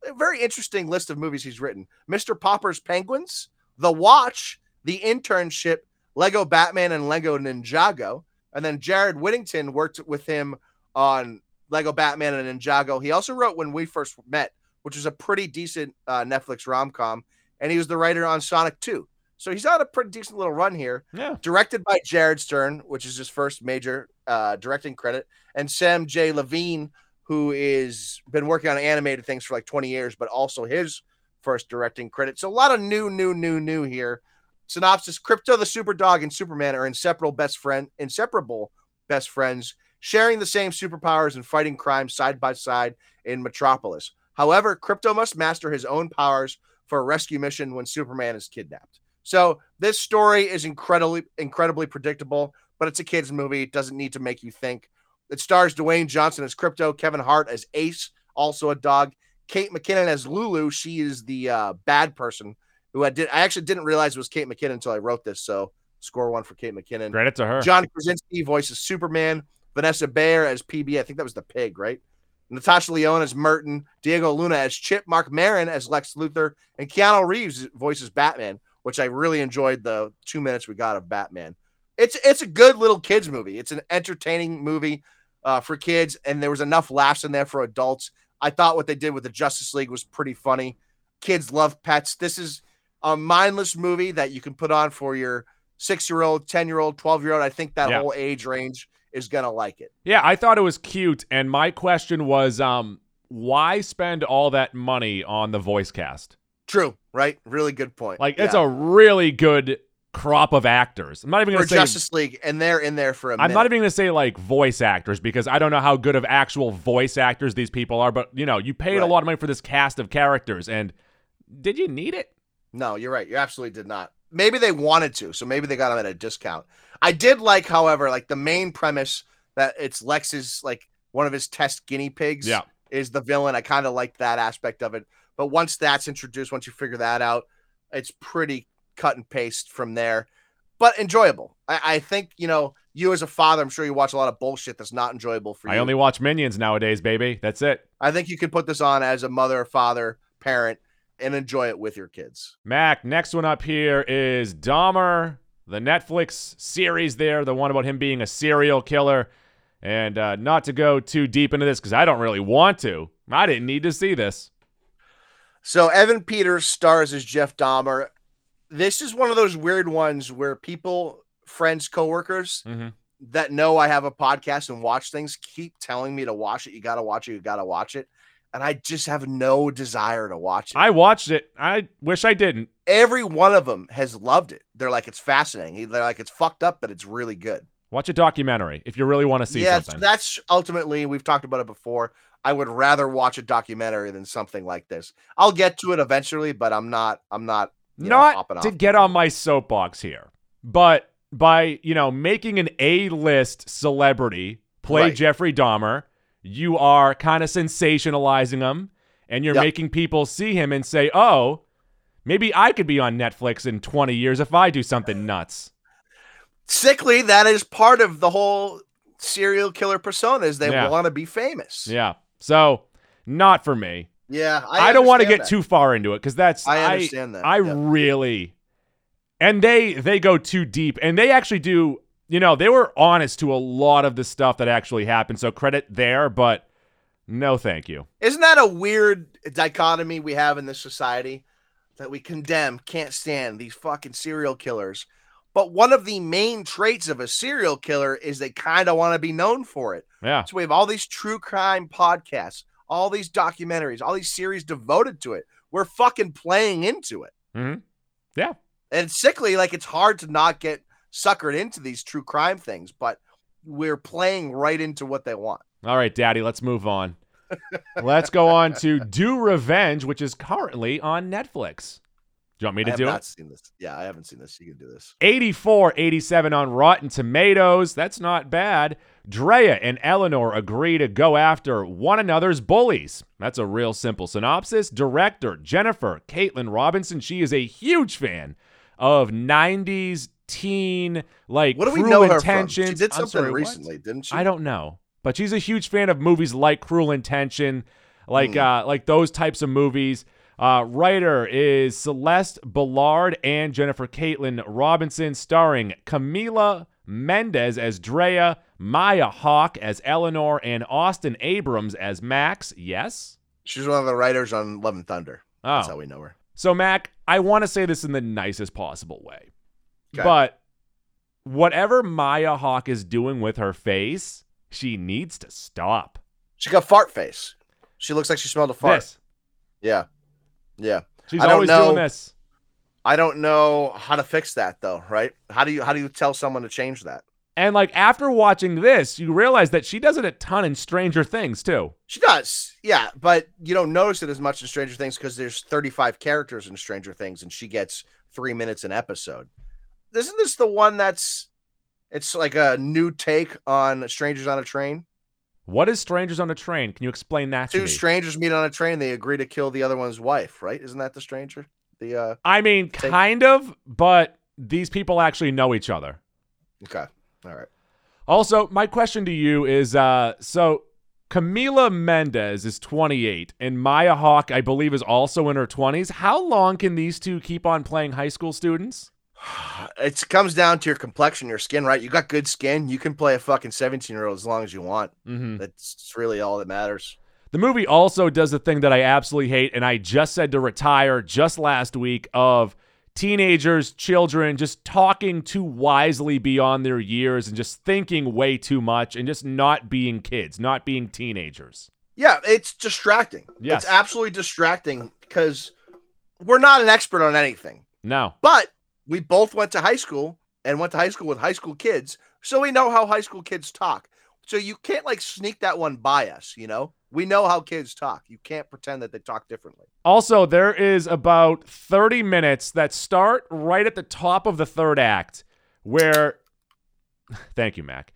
a very interesting list of movies he's written. Mr. Popper's Penguins, The Watch, The Internship, Lego Batman, and Lego Ninjago. And then Jared Whittington worked with him on Lego Batman and Ninjago. He also wrote When We First Met, which was a pretty decent uh, Netflix rom com. And he was the writer on Sonic 2. So he's on a pretty decent little run here Yeah. directed by Jared Stern, which is his first major uh, directing credit, and Sam J. Levine, who is been working on animated things for like 20 years, but also his first directing credit. So a lot of new, new, new, new here. Synopsis: Krypto the Super Dog and Superman are inseparable best friend, inseparable best friends, sharing the same superpowers and fighting crime side by side in Metropolis. However, Krypto must master his own powers for a rescue mission when Superman is kidnapped. So this story is incredibly incredibly predictable, but it's a kids movie. It doesn't need to make you think. It stars Dwayne Johnson as Krypto, Kevin Hart as Ace, also a dog, Kate McKinnon as Lulu. She is the uh, bad person who I did. I actually didn't realize it was Kate McKinnon until I wrote this. So score one for Kate McKinnon. Credit to her. John Krasinski voices Superman. Vanessa Bayer as PB. I think that was the pig, right? Natasha Lyonne as Merton. Diego Luna as Chip. Marc Maron as Lex Luthor. And Keanu Reeves voices Batman, which I really enjoyed the two minutes we got of Batman. It's it's a good little kids movie. It's an entertaining movie uh, for kids, and there was enough laughs in there for adults. I thought what they did with the Justice League was pretty funny. Kids love pets. This is a mindless movie that you can put on for your six year old, 10 year old, 12 year old. I think that Yeah. whole age range is going to like it. Yeah, I thought it was cute, and my question was, um, why spend all that money on the voice cast? True, right? Really good point. Like, it's a really good crop of actors. I'm not even gonna say. Justice League, and they're in there for a I'm minute. not even gonna say like voice actors because I don't know how good of actual voice actors these people are. But you know, you paid a lot of money for this cast of characters, and did you need it? No, you're right. You absolutely did not. Maybe they wanted to, so maybe they got them at a discount. I did like, however, like the main premise that it's Lex's like one of his test guinea pigs Yeah. is the villain. I kind of like that aspect of it. But once that's introduced, once you figure that out, it's pretty cut and paste from there. But enjoyable. I, I think, you know, you as a father, I'm sure you watch a lot of bullshit that's not enjoyable for you. I only watch Minions nowadays, baby. That's it. I think you could put this on as a mother, father, parent, and enjoy it with your kids. Mac, next one up here is Dahmer, the Netflix series there, the one about him being a serial killer. And uh, not to go too deep into this because I don't really want to. I didn't need to see this. So Evan Peters stars as Jeff Dahmer. This is one of those weird ones where people, friends, coworkers Mhm. that know I have a podcast and watch things keep telling me to watch it. You got to watch it. You got to watch it. And I just have no desire to watch it. I watched it. I wish I didn't. Every one of them has loved it. They're like, it's fascinating. They're like, it's fucked up, but it's really good. Watch a documentary if you really want to see yes, something. that's ultimately we've talked about it before. I would rather watch a documentary than something like this. I'll get to it eventually, but I'm not. I'm not. know, not hopping to get on my soapbox here, but by you know making an A-list celebrity play Right. Jeffrey Dahmer, you are kind of sensationalizing him, and you're Yep. making people see him and say, "Oh, maybe I could be on Netflix in 20 years if I do something nuts." sickly. That is part of the whole serial killer persona. Is they Yeah. want to be famous. Yeah, so not for me. Yeah, I, don't want to get that. too far into it because that's I understand that, I yeah. really, and they they go too deep, and they actually do. You know, they were honest to a lot of the stuff that actually happened. So credit there, but no, thank you. Isn't that a weird dichotomy we have in this society that we condemn, can't stand these fucking serial killers? But one of the main traits of a serial killer is they kind of want to be known for it. Yeah, So we have all these true crime podcasts, all these documentaries, all these series devoted to it. We're fucking playing into it. hmm yeah. And sickly, like it's hard to not get suckered into these true crime things, but we're playing right into what they want. All right, Daddy, let's move on. let's go on to Do Revenge, which is currently on Netflix. Do you want me to do it? I have not seen this. Yeah, I haven't seen this. You can do this. 84, 87 on Rotten Tomatoes. That's not bad. Drea and Eleanor agree to go after one another's bullies. That's a real simple synopsis. Director Jennifer Kaytin Robinson. She is a huge fan of 90s teen, like, What do we cruel know her from? intentions. She did something sorry, what? recently, didn't she? I don't know, but she's a huge fan of movies like Cruel Intention, like Hmm. uh, like those types of movies. Uh, writer is Celeste Ballard and Jennifer Kaytin Robinson, starring Camila Mendes as Drea, Maya Hawke as Eleanor, and Austin Abrams as Max. Yes. She's one of the writers on Love and Thunder. That's how Oh, we know her. so Mac, I want to say this in the nicest possible way, Okay. but whatever Maya Hawke is doing with her face, she needs to stop. She got fart face. She looks like she smelled a fart. This. Yeah. Yeah. She's I always doing this. I don't know how to fix that though, right? How do you how do you tell someone to change that? And like after watching this, you realize that she does it a ton in Stranger Things too. She does. Yeah, but you don't notice it as much in Stranger Things because there's 35 characters in Stranger Things and she gets 3 minutes an episode. Isn't this the one that's it's like a new take on Strangers on a Train? What is Strangers on a Train? Can you explain that to Two me? strangers meet on a train, they agree to kill the other one's wife, right? Isn't that the stranger? The uh I mean, Take- kind of, but these people actually know each other. okay. All right. Also, my question to you is uh so Camila Mendes is 28 and Maya Hawke I believe is also in her 20s. How long can these two keep on playing high school students? It comes down to your complexion, your skin, right? You got good skin, you can play a fucking 17 year old as long as you want. Mhm. That's really all that matters. The movie also does a thing that I absolutely hate, and I just said to retire just last week of teenagers, children just talking too wisely beyond their years and just thinking way too much and just not being kids, not being teenagers. Yeah, it's distracting. Yes. It's absolutely distracting because we're not an expert on anything. No. But we both went to high school and went to high school with high school kids, so we know how high school kids talk. So you can't like sneak that one by us, you know? We know how kids talk. You can't pretend that they talk differently. Also, there is about 30 minutes that start right at the top of the third act where Thank you, Mac.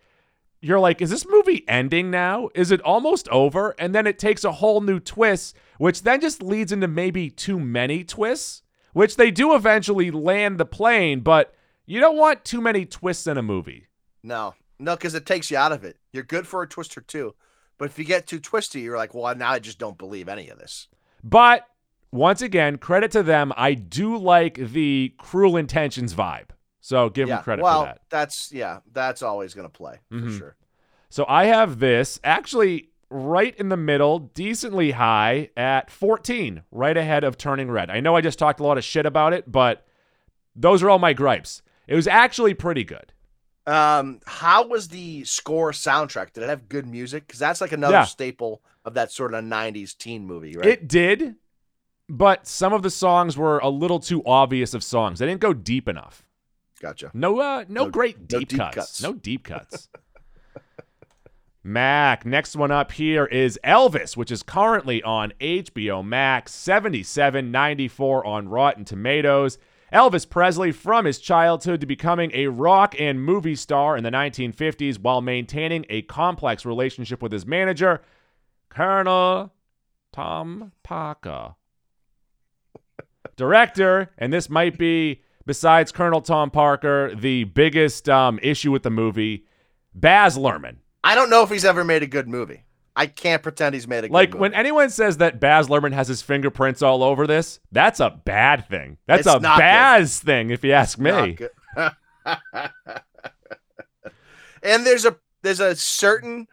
You're like, is this movie ending now? Is it almost over? And then it takes a whole new twist, which then just leads into maybe too many twists, which they do eventually land the plane, but you don't want too many twists in a movie. No, no, because it takes you out of it. You're good for a twist or two. But if you get too twisty, you're like, well, now I just don't believe any of this. But once again, credit to them. I do like the cruel intentions vibe. So give yeah. them credit well, for that. Well, that's yeah, that's always gonna play for Mhm. sure. So I have this actually right in the middle, decently high at 14, right ahead of Turning Red. I know I just talked a lot of shit about it, but those are all my gripes. It was actually pretty good. Um, how was the score soundtrack? Did it have good music? Because that's like another Yeah. staple of that sort of '90s teen movie, right? It did, but some of the songs were a little too obvious of songs. They didn't go deep enough. gotcha. No, uh, no, No- great no deep, deep cuts. cuts. No deep cuts. Mac. Next one up here is Elvis, which is currently on HBO Max, 77.94 on Rotten Tomatoes. Elvis Presley from his childhood to becoming a rock and movie star in the 1950s while maintaining a complex relationship with his manager, Colonel Tom Parker. Director, and this might be, besides Colonel Tom Parker, the biggest um, issue with the movie, Baz Luhrmann. I don't know if he's ever made a good movie. I can't pretend he's made a good Like when anyone says that Baz Luhrmann has his fingerprints all over this, that's a bad thing. That's It's a not good. Baz thing, if you ask me. And there's a there's a certain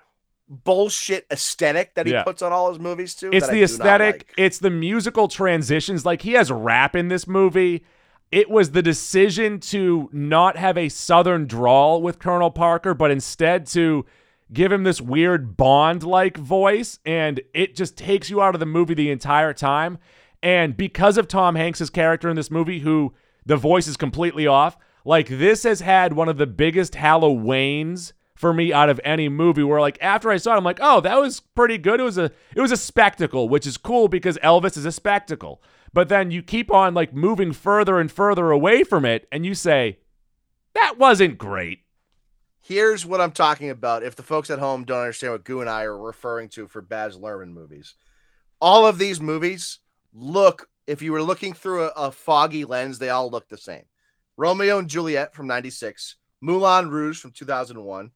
bullshit aesthetic that he Yeah. puts on all his movies too. It's the aesthetic, like. it's the musical transitions. Like he has rap in this movie. It was the decision to not have a southern drawl with Colonel Parker, but instead to give him this weird Bond like voice. And it just takes you out of the movie the entire time. And because of Tom Hanks's character in this movie, who the voice is completely off, like this has had one of the biggest Halloweens for me out of any movie where like after I saw it I'm like, "Oh, that was pretty good. It was a it was a spectacle, which is cool because Elvis is a spectacle." But then you keep on like moving further and further away from it and you say, "That wasn't great." Here's what I'm talking about. If the folks at home don't understand what Goo and I are referring to for Baz Luhrmann movies, all of these movies look. If you were looking through a, a foggy lens, they all look the same. Romeo and Juliet from '96, Moulin Rouge from 2001,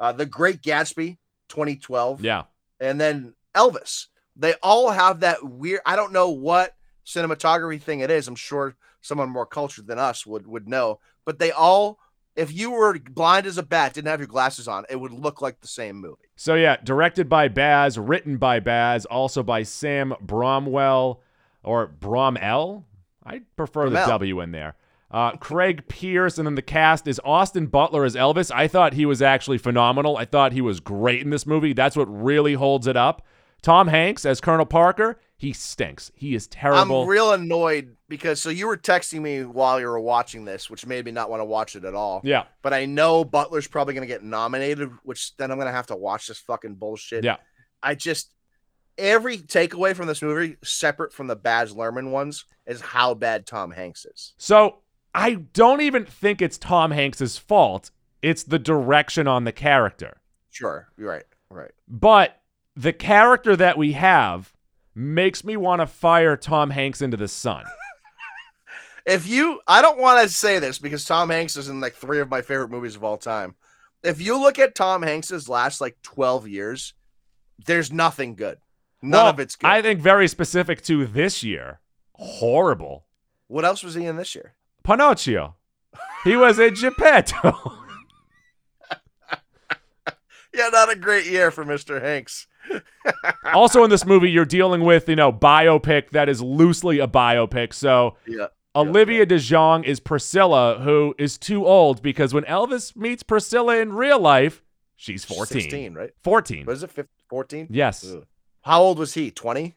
uh, The Great Gatsby 2012, Yeah. and then Elvis. They all have that weird. I don't know what cinematography thing it is. I'm sure someone more cultured than us would would know. But they all, if you were blind as a bat, didn't have your glasses on, it would look like the same movie. So yeah, directed by Baz, written by Baz, also by Sam Bromwell or Bromell. I prefer the W in there. Uh, Craig Pearce, and then the cast is Austin Butler as Elvis. I thought he was actually phenomenal. I thought he was great in this movie. That's what really holds it up. Tom Hanks as Colonel Parker. He stinks. He is terrible. I'm real annoyed because so you were texting me while you were watching this, which made me not want to watch it at all. yeah, But I know Butler's probably going to get nominated, which then I'm going to have to watch this fucking bullshit. yeah. I just every takeaway from this movie, separate from the Baz Luhrmann ones, is how bad Tom Hanks is. So I don't even think it's Tom Hanks's fault. It's the direction on the character. Sure, you're right, right. But the character that we have makes me want to fire Tom Hanks into the sun. If you, I don't want to say this because Tom Hanks is in like three of my favorite movies of all time. If you look at Tom Hanks's last like 12 years, there's nothing good. None Well, of it's good. I think very specific to this year. Horrible. what else was he in this year? Pinocchio. He was a Geppetto. Yeah, not a great year for Mr. Hanks. Also in this movie, you're dealing with, you know, biopic that is loosely a biopic. So Yeah. Olivia DeJonge is Priscilla, who is too old because when Elvis meets Priscilla in real life, she's 14. 16, right? 14. Was it 15, 14? Yes. Ugh. How old was he? 20?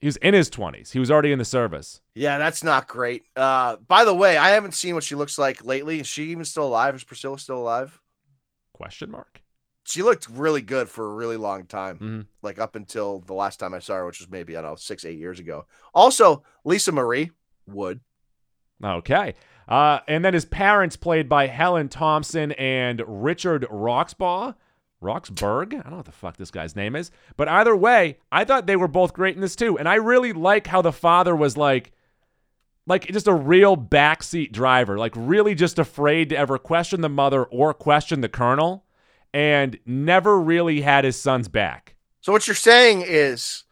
He was in his 20s. He was already in the service. Yeah, that's not great. Uh, by the way, I haven't seen what she looks like lately. Is she even still alive? Is Priscilla still alive? Question mark. She looked really good for a really long time, Mhm. like up until the last time I saw her, which was maybe I don't know six, eight years ago. Also, Lisa Marie Wood. Okay. Uh, and then his parents, played by Helen Thomson and Richard Roxbaugh. Roxburgh? I don't know what the fuck this guy's name is. But either way, I thought they were both great in this too. And I really like how the father was like, like just a real backseat driver, like really just afraid to ever question the mother or question the colonel, and never really had his son's back. So what you're saying is,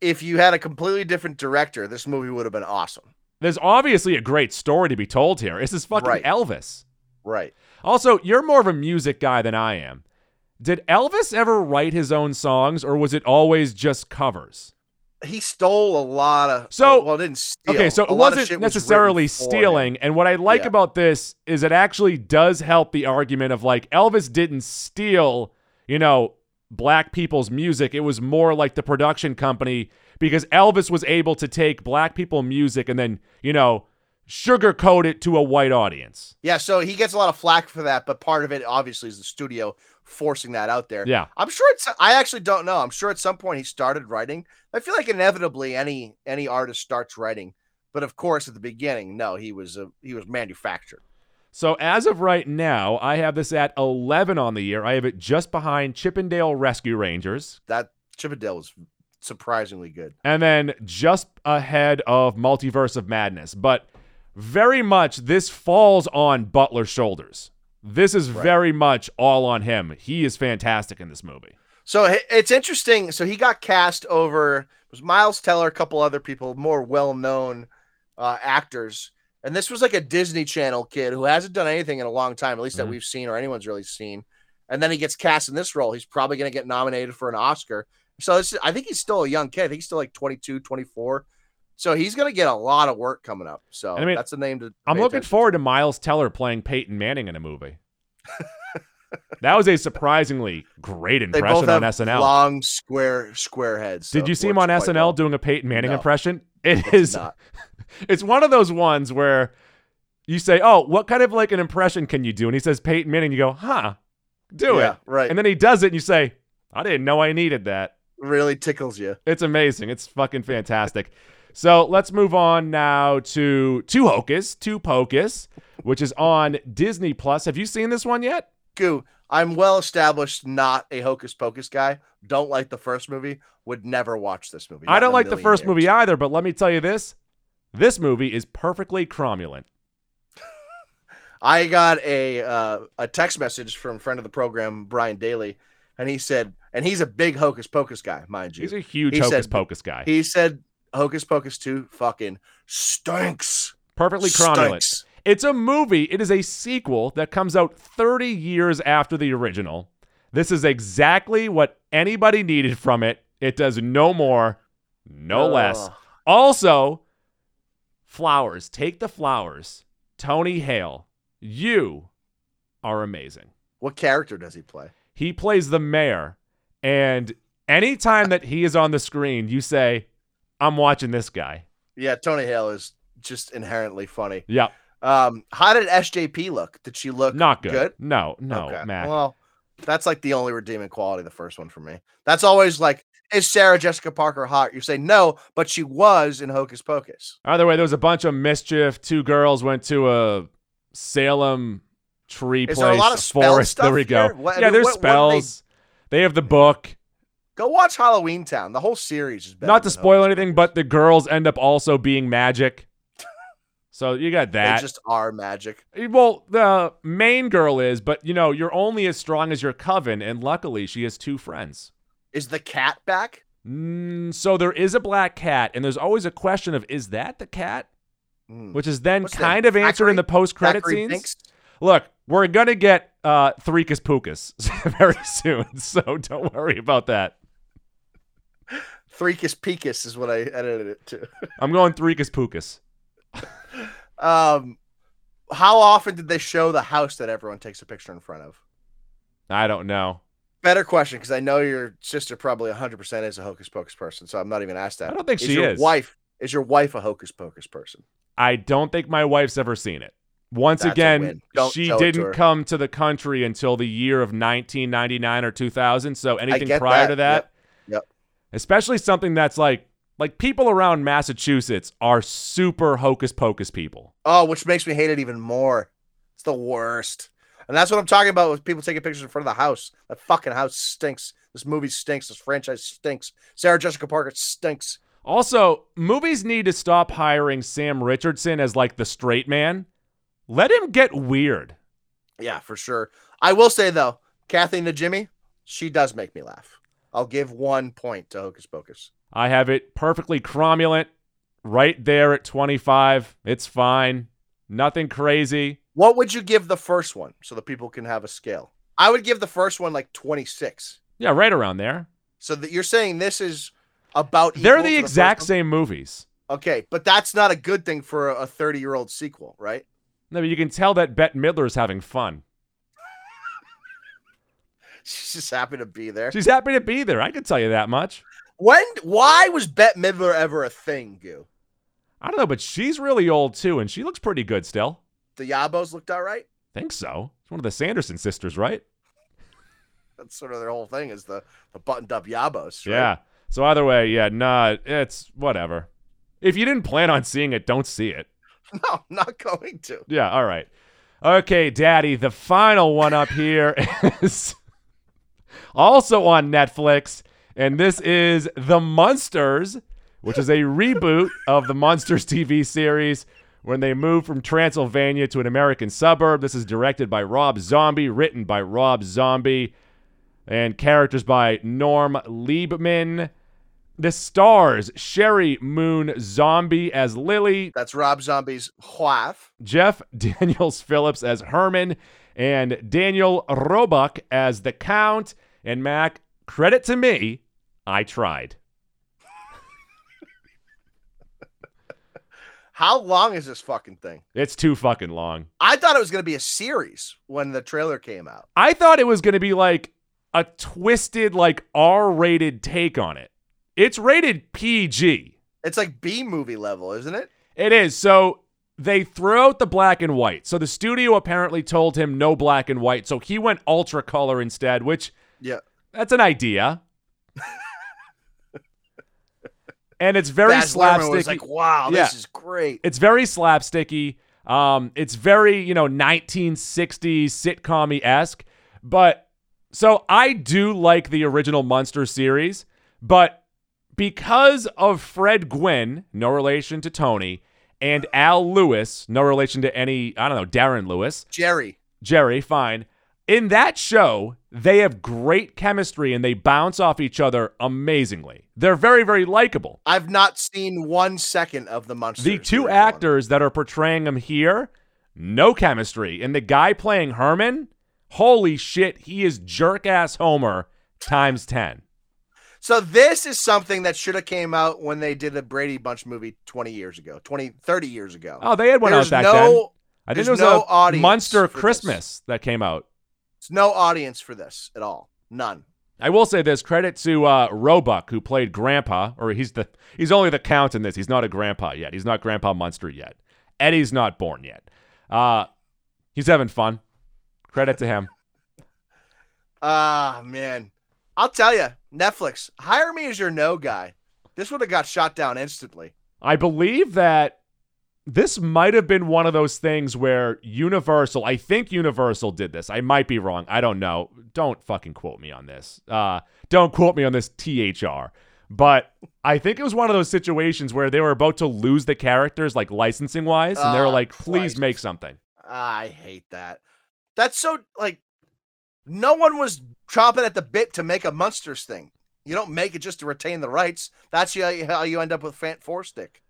if you had a completely different director, this movie would have been awesome. There's obviously a great story to be told here. This is fucking Right. Elvis. Right. Also, you're more of a music guy than I am. Did Elvis ever write his own songs, or was it always just covers? He stole a lot of. So- oh, well, didn't steal. Okay, so it wasn't was necessarily him. stealing. And what I like Yeah. about this is it actually does help the argument of like Elvis didn't steal, you know, black people's music. It was more like the production company because Elvis was able to take black people music and then, you know, sugarcoat it to a white audience. Yeah, so he gets a lot of flack for that, but part of it obviously is the studio forcing that out there. Yeah. I'm sure it's I actually don't know. I'm sure at some point he started writing. I feel like inevitably any any artist starts writing. But of course at the beginning, no, he was a, he was manufactured. So as of right now, I have this at 11 on the year. I have it just behind Chip 'n Dale Rescue Rangers. That Chip 'n Dale was surprisingly good. and then just ahead of Multiverse of Madness. But very much this falls on Butler's shoulders. This is very much all on him. He is fantastic in this movie. So it's interesting. So he got cast over was Miles Teller, a couple other people, more well-known uh, actors, and this was like a Disney Channel kid who hasn't done anything in a long time, at least that Mhm. we've seen or anyone's really seen. And then he gets cast in this role. He's probably going to get nominated for an Oscar. So this, I think he's still a young kid. I think he's still like 22, 24. So he's going to get a lot of work coming up. So I mean, that's a name to. I'm looking forward to Miles Teller playing Peyton Manning in a movie. that was a surprisingly great impression on SNL. long, square, square heads. so Did you see him on SNL well. doing a Peyton Manning No. impression? It It's is. It's one of those ones where you say, "Oh, what kind of like an impression can you do?" And he says Peyton Manning. You go, "Huh, do Yeah, it." right. And then he does it, and you say, "I didn't know I needed that." Really tickles you. It's amazing. It's fucking fantastic. So let's move on now to Two Hocus, Two Pocus, which is on Disney Plus. Have you seen this one yet? Goo, I'm well established, not a hocus pocus guy. Don't like the first movie. Would never watch this movie. I don't like the first years. movie either, but let me tell you this: this movie is perfectly cromulent. I got a uh, a text message from friend of the program, Brian Daly, and he said, and he's a big hocus pocus guy, mind you. He's a huge He Hocus said- Pocus guy. He said Hocus Pocus 2 fucking stinks. perfectly. Stinks. It's a movie. It is a sequel that comes out 30 years after the original. This is exactly what anybody needed from it. It does no more, no less. Also, flowers. Take the flowers. Tony Hale, you are amazing. What character does he play? He plays the mayor, and anytime that he is on the screen, you say, I'm watching this guy. Yeah, Tony Hale is just inherently funny. Yep. Um, how did SJP look? Did she look Not good. good? No, no, Okay. Mac. Well, that's like the only redeeming quality the first one for me. That's always like, is Sarah Jessica Parker hot? You say no, but she was in Hocus Pocus. Either way, there was a bunch of mischief. Two girls went to a Salem tree Is place, there a lot of forest. There we go. What- I yeah, mean, there's what- what they- spells. they... have the book. Go watch Halloween Town. The whole series is better. Not to spoil anything, but the girls end up also being magic. so you got that. They just are magic. Well, the main girl is, but you know, you're only as strong as your coven, and luckily she has two friends. Is the cat back? Mm, so there is a black cat, and there's always a question of is that the cat? Hmm. Which is then What's that, kind of answered in the post-credit Thackeray scenes. Binks? Look, we're gonna get uh Threekus Pookus very soon, so don't worry about that. Threekus Peakus is what I edited it to. I'm going Threekus Pookus. Um, how often did they show the house that everyone takes a picture in front of? I don't know. Better question, because I know your sister probably 100% is a hocus pocus person, so I'm not even asked that. I don't think is she your is. Wife is your wife a hocus pocus person? I don't think my wife's ever seen it. Once That's again, she to didn't her. come to the country until the year of 1999 or 2000. So anything prior that. to that, Yep. Especially something that's like like people around Massachusetts are super hocus pocus people. Oh, which makes me hate it even more. It's the worst. And that's what I'm talking about with people taking pictures in front of the house. That fucking house stinks. This movie stinks. This franchise stinks. Sarah Jessica Parker stinks. Also, movies need to stop hiring Sam Richardson as like the straight man. Let him get weird. Yeah, for sure. I will say though, Kathy and Jimmy, she does make me laugh. I'll give one point to Hocus Pocus. I have it perfectly cromulent right there at 25. It's fine. Nothing crazy. What would you give the first one so that people can have a scale? I would give the first one like 26. Yeah, right around there. So that you're saying this is about They're equal the exact same movies. Okay, but that's not a good thing for a 30 year old sequel, right? No, but you can tell that Bette Midler is having fun. She's just happy to be there. She's happy to be there. I can tell you that much. When? Why was Bette Midler ever a thing, Goo? I don't know, but she's really old too, and she looks pretty good still. The Yabos looked all right. Think so. It's one of the Sanderson sisters, right? That's sort of their whole thing is the, the buttoned up Yabos. Right? Yeah. So either way, yeah, nah, it's whatever. If you didn't plan on seeing it, don't see it. No, I'm not going to. Yeah, all right. Okay, Daddy, the final one up here is also on Netflix, and this is The Munsters, which is a reboot of the Munsters TV series when they move from Transylvania to an American suburb. This is directed by Rob Zombie, written by Rob Zombie, and characters by Norm Liebman. The stars Sheri Moon Zombie as Lily, That's Rob Zombie's wife. Jeff Daniels Phillips as Herman, and Daniel Roebuck as the Count. And Mac, credit to me, I tried. How long is this fucking thing? It's too fucking long. I thought it was going to be a series when the trailer came out. I thought it was going to be like a twisted, like R rated take on it. It's rated PG. It's like B movie level, isn't it? It is. So they threw out the black and white. So the studio apparently told him no black and white. So he went ultra color instead, which Yeah. that's an idea. and it's very Baz slapsticky. was like, wow, Yeah. this is great. It's very slapsticky. Um, it's very, you know, 1960s sitcom esque. But so I do like the original Munster series, but because of Fred Gwynne, no relation to Tony, and Al Lewis, no relation to any, I don't know, Darren Lewis, Jerry. Jerry, fine. In that show, they have great chemistry and they bounce off each other amazingly. They're very, very likable. I've not seen one second of the monster. The two actors that are portraying them here, no chemistry. And the guy playing Herman, holy shit, he is jerk ass Homer times 10. So this is something that should have came out when they did the Brady Bunch movie 20 years ago, 20, 30 years ago. Oh, they had one There's out back no, then. I think there's there was no a Munster for this. Christmas that came out. There's no audience for this at all. None. I will say this credit to uh, Roebuck, who played Grandpa, or he's the he's only the count in this. He's not a grandpa yet. He's not Grandpa Munster yet. Eddie's not born yet. Uh, he's having fun. Credit to him. Ah, man. I'll tell you, Netflix, hire me as your no guy. This would have got shot down instantly. I believe that this might have been one of those things where Universal, I think Universal did this. I might be wrong. I don't know. Don't fucking quote me on this. Uh, don't quote me on this THR. But I think it was one of those situations where they were about to lose the characters, like licensing wise, and they were Oh, like, please Christ. make something. I hate that. That's so like no one was chomping at the bit to make a Munsters thing. You don't make it just to retain the rights. That's how you, how you end up with Fant Four Stick.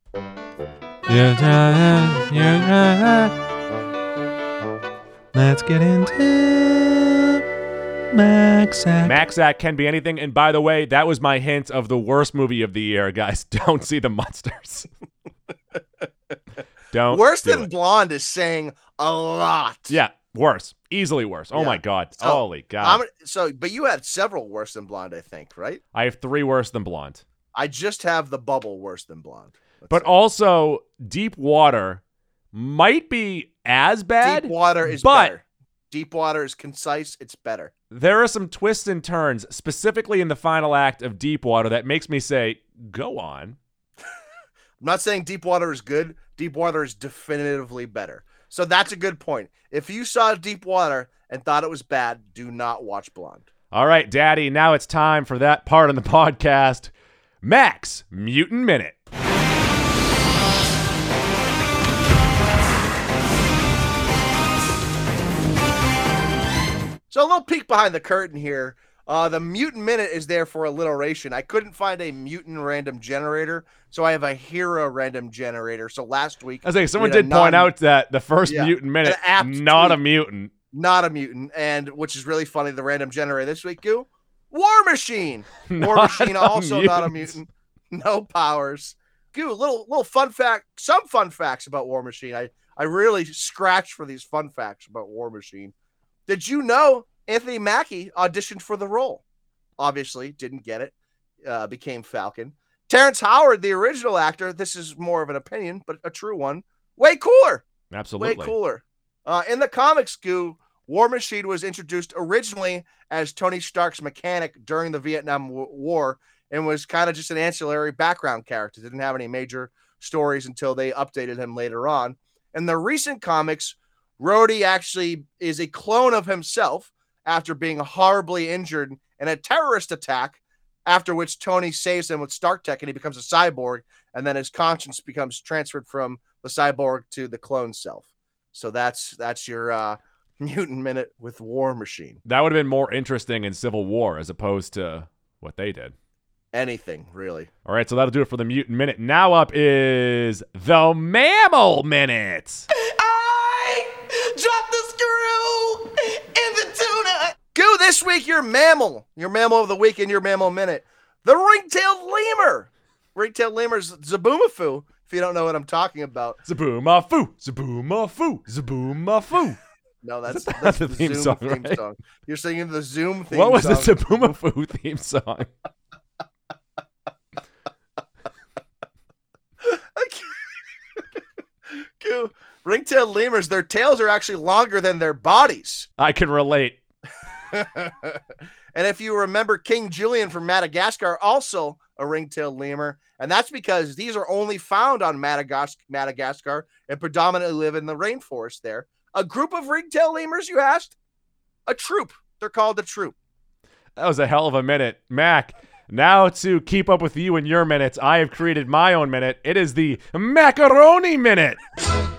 Let's get into Maxac. Maxac can be anything. And by the way, that was my hint of the worst movie of the year, guys. Don't see the Munsters. Don't Worse do than it. blonde is saying a lot. Yeah, worse. Easily worse. Oh Yeah. my god. So, Holy god. I'm, so, but you had several worse than blonde, I think, right? I have three worse than blonde. I just have the bubble worse than blonde. Let's But see. also, deep water might be as bad. deep water is but better. Deep water is concise. It's better. there are some twists and turns, specifically in the final act of Deep Water, that makes me say, "Go on." I'm not saying deep water is good. Deep water is definitively better. So that's a good point. If you saw deep water and thought it was bad, do not watch Blonde. All right, Daddy. Now it's time for that part of the podcast. Max Mutant Minute. So a little peek behind the curtain here. Uh, the mutant minute is there for alliteration. I couldn't find a mutant random generator, so I have a hero random generator. So last week, I was like, someone did a point out that the first Yeah, mutant minute, not a mutant. not a mutant, and which is really funny. The random generator this week, goo, War Machine. War Machine also not a mutant. mutant. No powers. Goo, little little fun fact. Some fun facts about War Machine. I I really scratch for these fun facts about War Machine. Did you know Anthony Mackie auditioned for the role? Obviously, didn't get it. Uh, became Falcon. Terrence Howard, the original actor. This is more of an opinion, but a true one. Way cooler. Absolutely. Way cooler. Uh, in the comics, Goo, War Machine was introduced originally as Tony Stark's mechanic during the Vietnam War and was kind of just an ancillary background character. Didn't have any major stories until they updated him later on. In the recent comics, Rhodey actually is a clone of himself after being horribly injured in a terrorist attack. After which Tony saves him with Stark Tech and he becomes a cyborg, and then his conscience becomes transferred from the cyborg to the clone self. So that's that's your uh, mutant minute with War Machine. That would have been more interesting in Civil War as opposed to what they did. Anything really. All right, so that'll do it for the mutant minute. Now up is the mammal minute. Go this week, your mammal, your mammal of the week, and your mammal minute, the ring-tailed lemur. Ring-tailed lemur's Zoboomafoo. If you don't know what I'm talking about, Zoboomafoo, Zoboomafoo, zabooma foo, zabooma foo. no, that's That's that's the the, theme Zoom song, theme right? song. You're singing the Zoom theme. Song. What was the song. Zabooma foo theme song? Goo. Ring-tailed lemurs, their tails are actually longer than their bodies. I can relate. and if you remember King Julien from Madagascar, also a ring-tailed lemur, and that's because these are only found on Madagas- Madagascar and predominantly live in the rainforest there. A group of ring-tailed lemurs, you asked? A troop. They're called a troop. That was a hell of a minute. Mac, now to keep up with you and your minutes, I have created my own minute. It is the macaroni minute.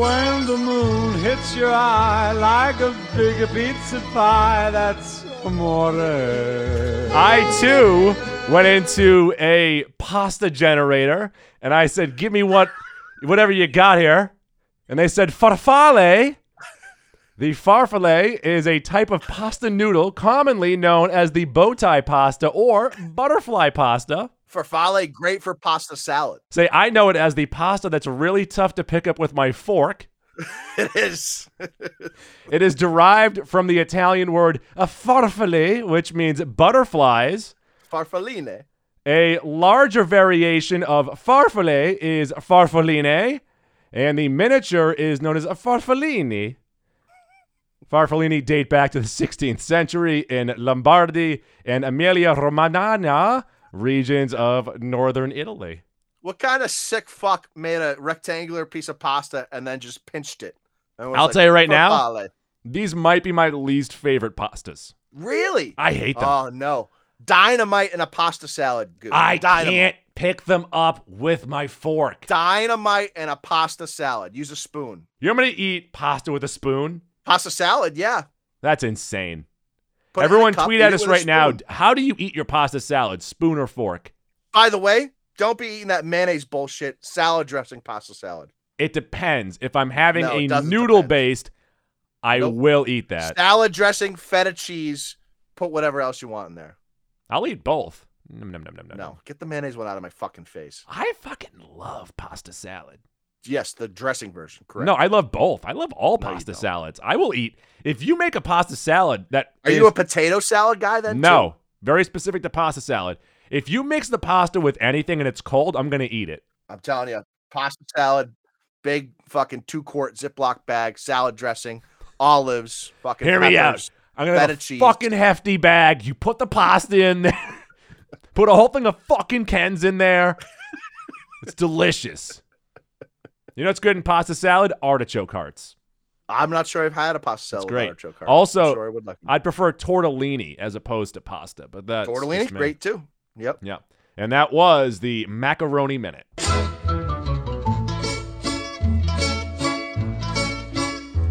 When the moon hits your eye like a big pizza pie, that's amore. I too went into a pasta generator and I said, "Give me what, whatever you got here," and they said farfalle. The farfalle is a type of pasta noodle commonly known as the bow tie pasta or butterfly pasta. Farfalle, great for pasta salad. Say, I know it as the pasta that's really tough to pick up with my fork. It is. It is derived from the Italian word farfalle, which means butterflies. Farfalline. A larger variation of farfalle is farfalline, and the miniature is known as a farfallini. Farfallini date back to the 16th century in Lombardy and Emilia Romagna regions of northern Italy. What kind of sick fuck made a rectangular piece of pasta and then just pinched it? I'll like, tell you right now, these might be my least favorite pastas. Really? I hate them. Oh no. Dynamite in a pasta salad. Good. I Dynamite. can't pick them up with my fork. Dynamite and a pasta salad. Use a spoon. You want me to eat pasta with a spoon? Pasta salad, yeah. That's insane. Put it in a Everyone cup, tweet at us right now. How do you eat your pasta salad? Spoon or fork? By the way, don't be eating that mayonnaise bullshit. Salad dressing pasta salad. It depends. If I'm having No, a noodle depend. based, I Nope. will eat that. Salad dressing, feta cheese. Put whatever else you want in there. I'll eat both. Nom, nom, nom. No, get the mayonnaise one out of my fucking face. I fucking love pasta salad. Yes, the dressing version. Correct. No, I love both. I love all No, pasta salads. I will eat if you make a pasta salad that Are you a potato salad guy then? no too? very specific to pasta salad. If you mix the pasta with anything and it's cold, I'm gonna eat it. I'm telling you, pasta salad, big fucking two quart Ziploc bag, salad dressing, olives, fucking. Hear me out. I'm gonna have a cheese. fucking hefty bag. You put the pasta in there. put a whole thing of fucking Ken's in there. It's delicious. You know what's good in pasta salad? Artichoke hearts. I'm not sure I've had a pasta salad. It's with great. artichoke heart. Also, I'm sure I would like I'd prefer tortellini as opposed to pasta, but that's tortellini. just. Great too. Yep. Yeah. And that was the macaroni minute.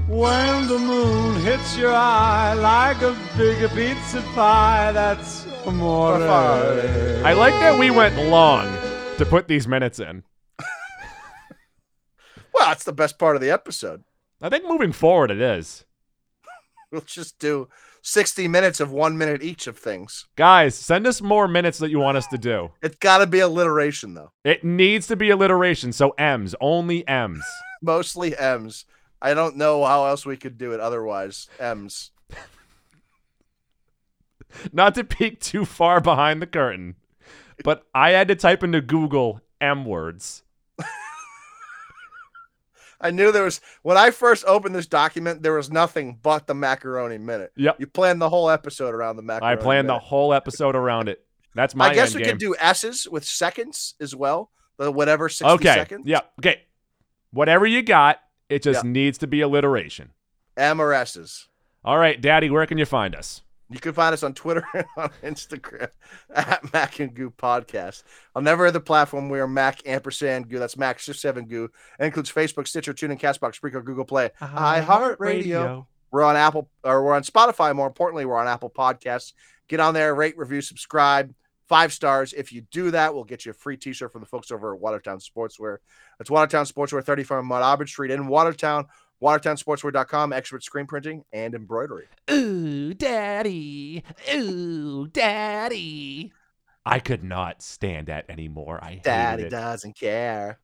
When the moon hits your eye like a big pizza pie, that's amore. I like that we went long to put these minutes in. That's the best part of the episode. I think moving forward it is. We'll just do 60 minutes of one minute each of things. Guys, send us more minutes that you want us to do. It's got to be alliteration though. It needs to be alliteration, so M's, only M's. Mostly M's. I don't know how else we could do it otherwise. M's. Not to peek too far behind the curtain, but I had to type into Google M words. I knew there was when I first opened this document, there was nothing but the macaroni minute. Yep. You planned the whole episode around the macaroni. I planned the whole episode around it. That's my I guess we game. could do S's with seconds as well. The whatever 60 okay. seconds. Yeah. Okay. Whatever you got, it just Yeah. needs to be alliteration. M or S's. All right, Daddy, where can you find us? You can find us on Twitter and on Instagram at Mac and Goo Podcast. On every other platform, we are Mac ampersand Goo. That's Mac Shift 7 Goo. It includes Facebook, Stitcher, TuneIn, Castbox, Spreaker, Google Play, iHeartRadio. We're on Apple or we're on Spotify. More importantly, we're on Apple Podcasts. Get on there, rate, review, subscribe. Five stars. If you do that, we'll get you a free t-shirt from the folks over at Watertown Sportswear. That's Watertown Sportswear, 35 Mount Auburn Street in Watertown. WatertownSportswear.com, expert screen printing and embroidery. Ooh, Daddy. Ooh, Daddy. I could not stand that anymore. I hated Daddy it. doesn't care.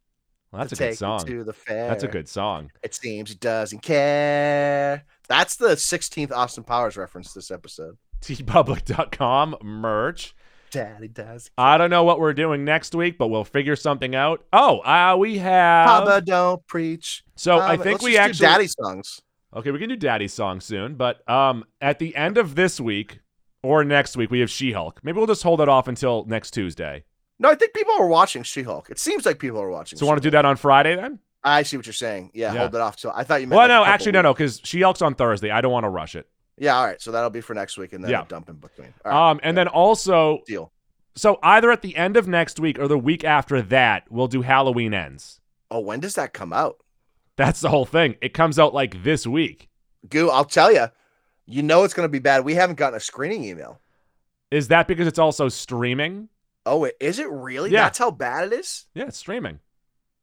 Well, that's to a good song. To the fair. That's a good song. It seems he doesn't care. That's the 16th Austin Powers reference this episode. teepublic.com merch. Daddy does. I don't know what we're doing next week, but we'll figure something out. Oh, uh, we have. Papa don't preach. So I Um, think let's we actually daddy songs. Okay, we can do Daddy's song soon, but um, at the end of this week or next week, we have She-Hulk. Maybe we'll just hold it off until next Tuesday. No, I think people are watching She-Hulk. It seems like people are watching. So, want to do that on Friday then? I see what you're saying. Yeah, Yeah. hold it off till I thought you meant. Well, like no, actually, no, no, because She-Hulk's on Thursday. I don't want to rush it. Yeah, all right. So that'll be for next week, and then Yeah. dump in between. Right. Um, and then also, Deal. so either at the end of next week or the week after that, we'll do Halloween Ends. Oh, when does that come out? That's the whole thing. It comes out like this week. Goo, I'll tell you. You know it's going to be bad. We haven't gotten a screening email. Is that because it's also streaming? Oh, is it really? Yeah. That's how bad it is. Yeah, it's streaming.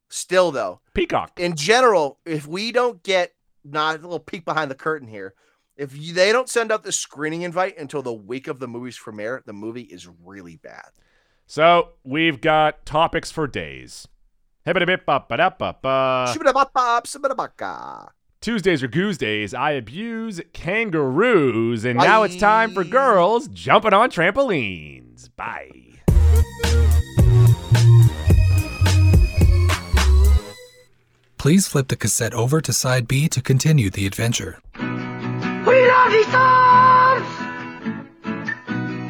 Still, though, Peacock. in general, if we don't get not a little peek behind the curtain here, if you, they don't send out the screening invite until the week of the movie's premiere, the movie is really bad. So we've got topics for days. Hibbidi-bip-bop-ba-da-ba-ba. Shibidabop, sibidabaka. Tuesdays are goose days. I abuse kangaroos. And now it's time for girls jumping on trampolines. Bye. Please flip the cassette over to side B to continue the adventure.